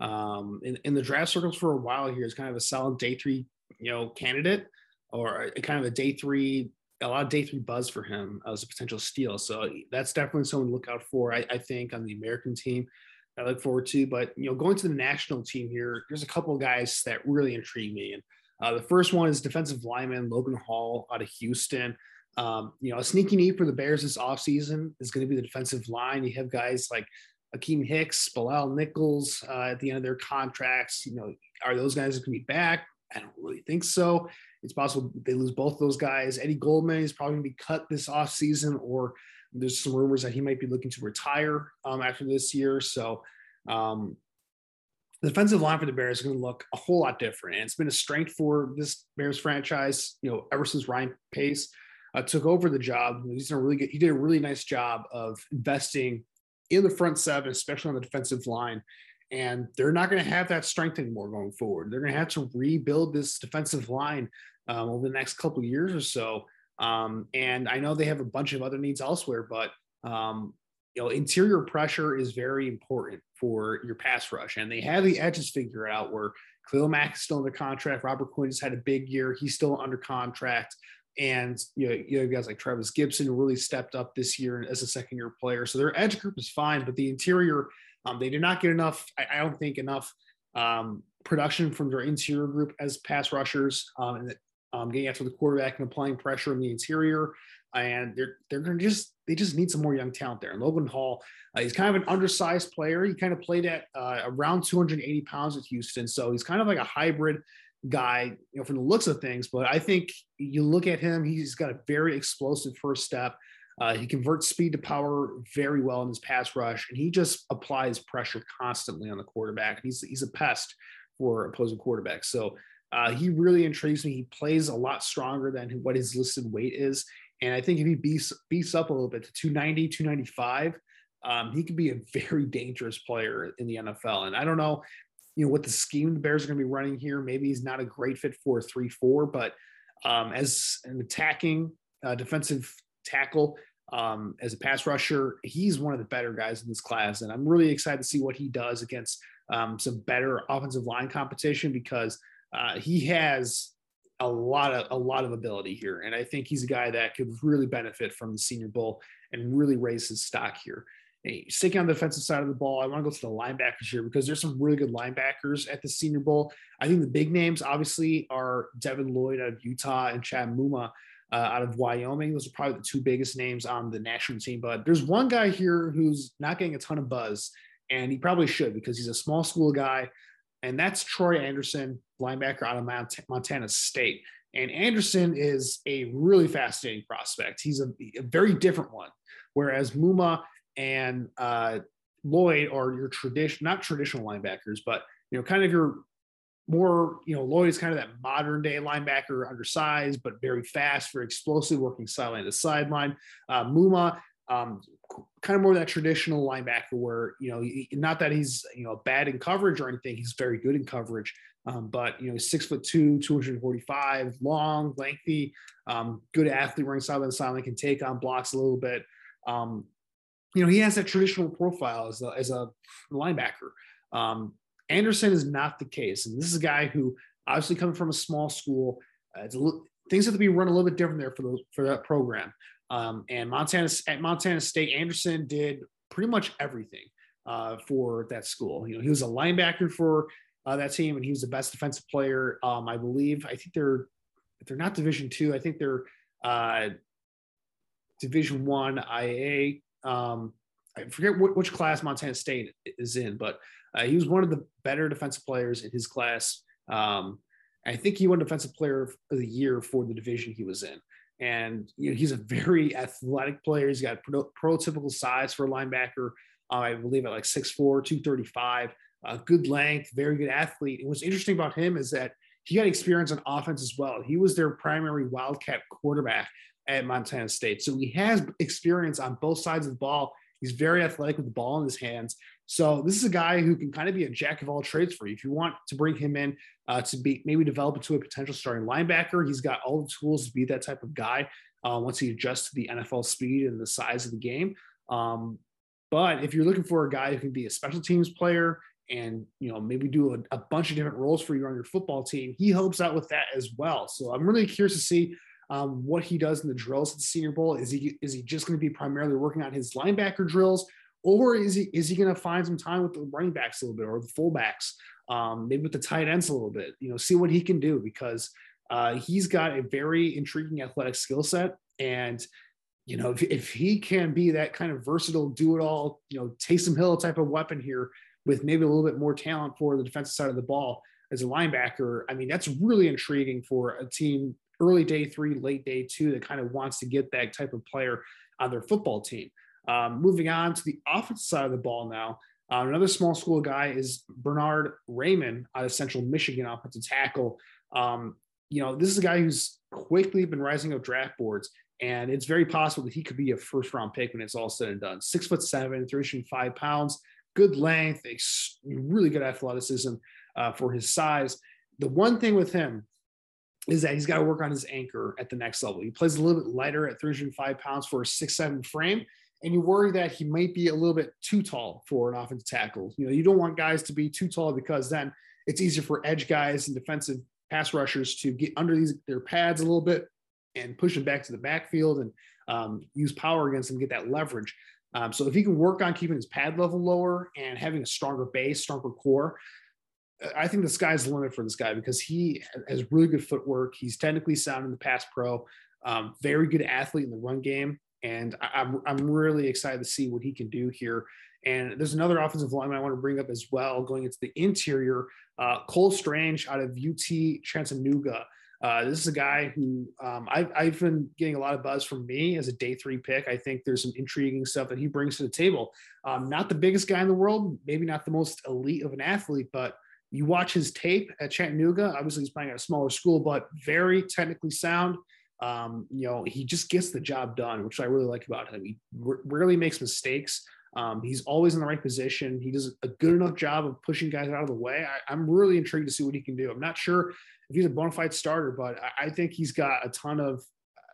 um, in, in the draft circles for a while here. Is kind of a solid day three, you know, candidate or kind of a day three, a lot of day three buzz for him as a potential steal. So that's definitely someone to look out for. I, I think on the American team, I look forward to. But you know, going to the national team here, there's a couple of guys that really intrigue me. And uh, the first one is defensive lineman Logan Hall out of Houston. Um, you know, a sneaky need for the Bears this offseason is going to be the defensive line. You have guys like Akiem Hicks, Bilal Nichols uh, at the end of their contracts. You know, are those guys going to be back? I don't really think so. It's possible they lose both those guys. Eddie Goldman is probably going to be cut this offseason, or there's some rumors that he might be looking to retire um, after this year. So, um, the defensive line for the Bears is going to look a whole lot different. And it's been a strength for this Bears franchise, you know, ever since Ryan Pace uh, took over the job. He's done a really good, he did a really nice job of investing in the front seven, especially on the defensive line and they're not going to have that strength anymore going forward. They're going to have to rebuild this defensive line um, over the next couple years or so. Um, and I know they have a bunch of other needs elsewhere, but um, you know, interior pressure is very important for your pass rush, and they have the edges figured out. Where Khalil Mack is still under contract, Robert Quinn has had a big year; he's still under contract, and you know, you have guys like Trevis Gipson really stepped up this year as a second year player. So their edge group is fine, but the interior, um, they did not get enough. I, I don't think enough um, production from their interior group as pass rushers, um, and um, getting after the quarterback and applying pressure in the interior and they're they're to just they just need some more young talent there. And Logan Hall, uh, he's kind of an undersized player. He kind of played at uh, around 280 pounds at Houston, so he's kind of like a hybrid guy, you know, from the looks of things. But I think you look at him; he's got a very explosive first step. Uh, he converts speed to power very well in his pass rush, and he just applies pressure constantly on the quarterback. He's he's a pest for opposing quarterbacks. So uh, he really intrigues me. He plays a lot stronger than what his listed weight is. And I think if he beats, beats up a little bit to 290, 295, um, he could be a very dangerous player in the NFL. And I don't know, you know, what the scheme the Bears are going to be running here. Maybe he's not a great fit for a 3 4, but um, as an attacking uh, defensive tackle, um, as a pass rusher, he's one of the better guys in this class. And I'm really excited to see what he does against um, some better offensive line competition because uh, he has a lot of a lot of ability here, and I think he's a guy that could really benefit from the Senior Bowl and really raise his stock here. Hey, sticking on the defensive side of the ball, I want to go to the linebackers here because there's some really good linebackers at the Senior Bowl. I think the big names obviously are Devin Lloyd out of Utah and Chad Muma uh, out of Wyoming. Those are probably the two biggest names on the national team. But there's one guy here who's not getting a ton of buzz, and he probably should because he's a small school guy and that's Troy Anderson, linebacker out of Montana State. And Anderson is a really fascinating prospect. He's a, a very different one, whereas Muma and uh, Lloyd are your tradition, not traditional linebackers, but you know, kind of your more, you know, Lloyd is kind of that modern day linebacker, undersized but very fast, very explosive, working sideline to sideline. Uh, Muma um, kind of more that traditional linebacker where, you know, not that he's, you know, bad in coverage or anything. He's very good in coverage. Um, but, you know, six foot two, 245, long, lengthy, um, good athlete running sideline to sideline, can take on blocks a little bit. Um, you know, he has that traditional profile as a, as a linebacker. Um, Anderson is not the case. And this is a guy who obviously coming from a small school, uh, it's a little, things have to be run a little bit different there for for that program. Um, and Montana at Montana State, Anderson did pretty much everything uh, for that school. You know, he was a linebacker for uh, that team, and he was the best defensive player. Um, I believe. I think they're they're not Division two. I think they're uh, Division one IA. Um, I forget what, which class Montana State is in, but uh, he was one of the better defensive players in his class. Um, I think he won Defensive Player of the Year for the division he was in. And you know, he's a very athletic player. He's got pro- prototypical size for a linebacker. Uh, I believe at like 6'4, 235, uh, good length, very good athlete. And what's interesting about him is that he got experience on offense as well. He was their primary Wildcat quarterback at Montana State. So he has experience on both sides of the ball. He's very athletic with the ball in his hands. So this is a guy who can kind of be a jack of all trades for you. If you want to bring him in uh, to be maybe develop into a potential starting linebacker, he's got all the tools to be that type of guy uh, once he adjusts to the NFL speed and the size of the game. Um, but if you're looking for a guy who can be a special teams player and you know maybe do a, a, bunch of different roles for you on your football team, he helps out with that as well. So I'm really curious to see um, what he does in the drills at the Senior Bowl. Is he is he just going to be primarily working on his linebacker drills? Or is he is he going to find some time with the running backs a little bit or the fullbacks, um, maybe with the tight ends a little bit? You know, see what he can do because uh, he's got a very intriguing athletic skill set, and you know if, if he can be that kind of versatile, do it all, you know, Taysom Hill type of weapon here with maybe a little bit more talent for the defensive side of the ball as a linebacker. I mean, that's really intriguing for a team early day three, late day two that kind of wants to get that type of player on their football team. Um, moving on to the offensive side of the ball now. Uh, another small school guy is Bernard Raimann out of Central Michigan, offensive tackle. Um, you know, this is a guy who's quickly been rising up draft boards, and it's very possible that he could be a first round pick when it's all said and done. Six foot seven, 305 pounds, good length, really good athleticism uh, for his size. The one thing with him is that he's got to work on his anchor at the next level. He plays a little bit lighter at 305 pounds for a six seven frame, and you worry that he might be a little bit too tall for an offensive tackle. You know, you don't want guys to be too tall because then it's easier for edge guys and defensive pass rushers to get under these their pads a little bit and push them back to the backfield and um, use power against them, get that leverage. Um, so if he can work on keeping his pad level lower and having a stronger base, stronger core, I think the sky's the limit for this guy because he has really good footwork. He's technically sound in the pass pro, um, very good athlete in the run game, and I, am I'm, I'm really excited to see what he can do here. And there's another offensive lineman I want to bring up as well, going into the interior. Uh, Cole Strange out of UT Chattanooga. Uh, this is a guy who um, I've, I've been getting a lot of buzz from me as a day three pick. I think there's some intriguing stuff that he brings to the table. Um, not the biggest guy in the world, maybe not the most elite of an athlete, but you watch his tape at Chattanooga. Obviously, he's playing at a smaller school, but very technically sound. Um, you know, he just gets the job done, which I really like about him. He r- rarely makes mistakes. Um, he's always in the right position. He does a good enough job of pushing guys out of the way. I, am really intrigued to see what he can do. I'm not sure if he's a bona fide starter, but I, I think he's got a ton of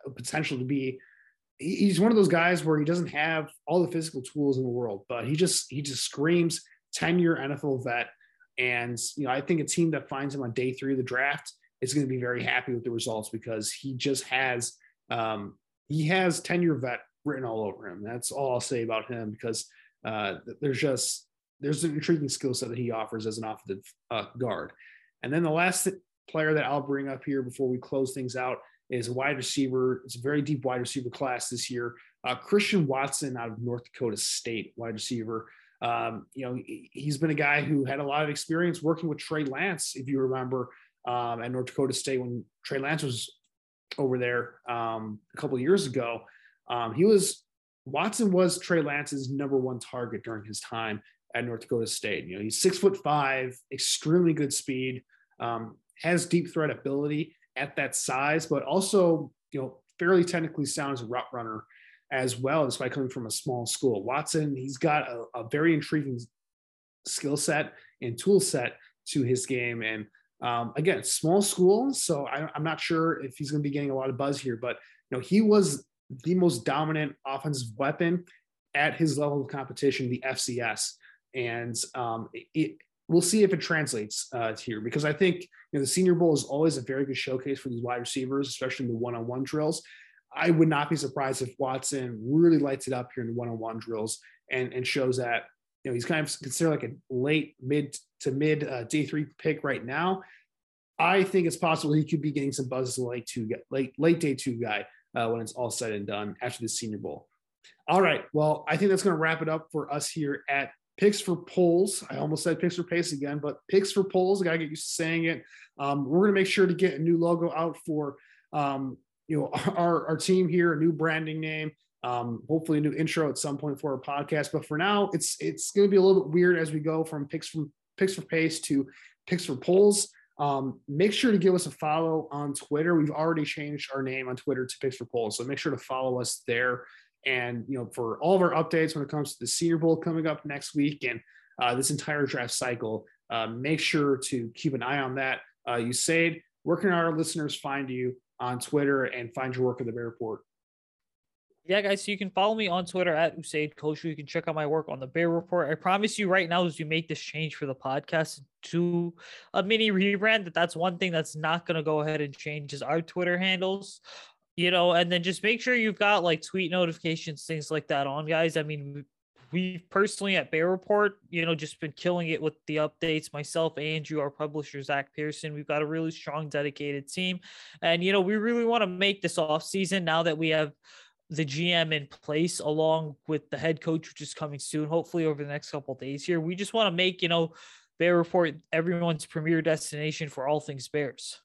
uh, potential to be. He's one of those guys where he doesn't have all the physical tools in the world, but he just he just screams 10 year NFL vet. And you know, I think a team that finds him on day three of the draft is going to be very happy with the results because he just has um, he has tenure vet written all over him. That's all I'll say about him because uh, there's just there's an intriguing skill set that he offers as an offensive uh, guard. And then the last player that I'll bring up here before we close things out is a wide receiver. It's a very deep wide receiver class this year. Uh, Christian Watson out of North Dakota State, wide receiver. Um, you know, he's been a guy who had a lot of experience working with Trey Lance, if you remember, um, at North Dakota State when Trey Lance was over there um, a couple years ago. Um, he was Watson was Trey Lance's number one target during his time at North Dakota State. You know, he's six foot five, extremely good speed, um, has deep threat ability at that size, but also you know fairly technically sound as a route runner as well, despite coming from a small school. Watson, he's got a, a very intriguing skill set and tool set to his game. And um, again, small school, so I, am not sure if he's going to be getting a lot of buzz here, but you know, he was the most dominant offensive weapon at his level of competition, the FCS. And um, it, we'll see if it translates uh, here because I think you know the Senior Bowl is always a very good showcase for these wide receivers, especially in the one-on-one drills. I would not be surprised if Watson really lights it up here in the one-on-one drills and and shows that you know he's kind of considered like a late mid to mid uh, day three pick right now. I think it's possible he could be getting some buzz as a late two late late day two guy uh, when it's all said and done after the Senior Bowl. All right, well I think that's going to wrap it up for us here at picks for Poles. I almost said picks for pace again, but picks for Poles. I gotta get used to saying it. Um, we're gonna make sure to get a new logo out for um, you know our, our team here, a new branding name. Um, hopefully a new intro at some point for our podcast. But for now, it's it's gonna be a little bit weird as we go from picks from picks for pace to picks for Poles. Um, make sure to give us a follow on Twitter. We've already changed our name on Twitter to Picks for Poles, so make sure to follow us there. And you know, for all of our updates when it comes to the Senior Bowl coming up next week and uh, this entire draft cycle, uh, make sure to keep an eye on that. Uh, said, where can our listeners find you on Twitter and find your work at the Bear Report? Yeah, guys, so you can follow me on Twitter at Usaid Koshu. You can check out my work on the Bear Report. I promise you right now, as we make this change for the podcast to a mini rebrand, that that's one thing that's not going to go ahead and change is our Twitter handles you know, and then just make sure you've got like tweet notifications, things like that on, guys. I mean, we personally at Bear Report, you know, just been killing it with the updates. Myself, Andrew, our publisher, Zach Pearson, we've got a really strong, dedicated team. And, you know, we really want to make this off season now that we have the GM in place along with the head coach, which is coming soon, hopefully over the next couple days here. We just want to make, you know, Bear Report everyone's premier destination for all things Bears.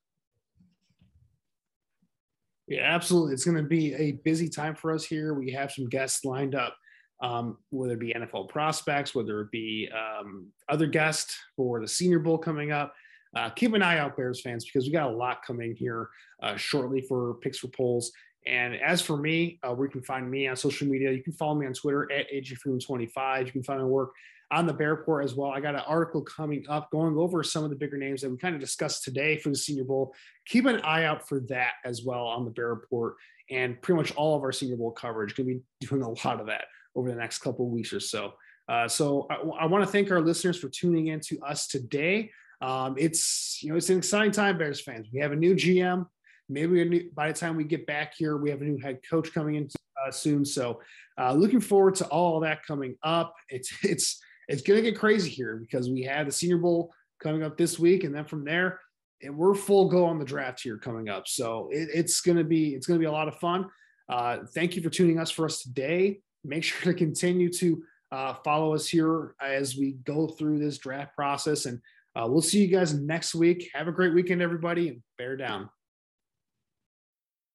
Yeah, absolutely. It's going to be a busy time for us here. We have some guests lined up, um, whether it be NFL prospects, whether it be um, other guests for the Senior Bowl coming up. Uh, keep an eye out, Bears fans, because we got a lot coming here uh, shortly for picks for Poles. And as for me, uh, where you can find me on social media, you can follow me on Twitter at AGFreeman25. You can find my work on the Bear Report as well. I got an article coming up going over some of the bigger names that we kind of discussed today for the Senior Bowl. Keep an eye out for that as well on the Bear Report and pretty much all of our Senior Bowl coverage. Going to be doing a lot of that over the next couple weeks or so. Uh, so I, I want to thank our listeners for tuning in to us today. Um, it's you know it's an exciting time, Bears fans. We have a new GM. Maybe by the time we get back here, we have a new head coach coming in uh, soon. So uh, looking forward to all that coming up. It's it's it's going to get crazy here because we have the Senior Bowl coming up this week, and then from there, and we're full go on the draft here coming up. So it, it's going to be it's going to be a lot of fun. Uh, thank you for tuning us for us today. Make sure to continue to uh, follow us here as we go through this draft process, and uh, we'll see you guys next week. Have a great weekend, everybody, and bear down.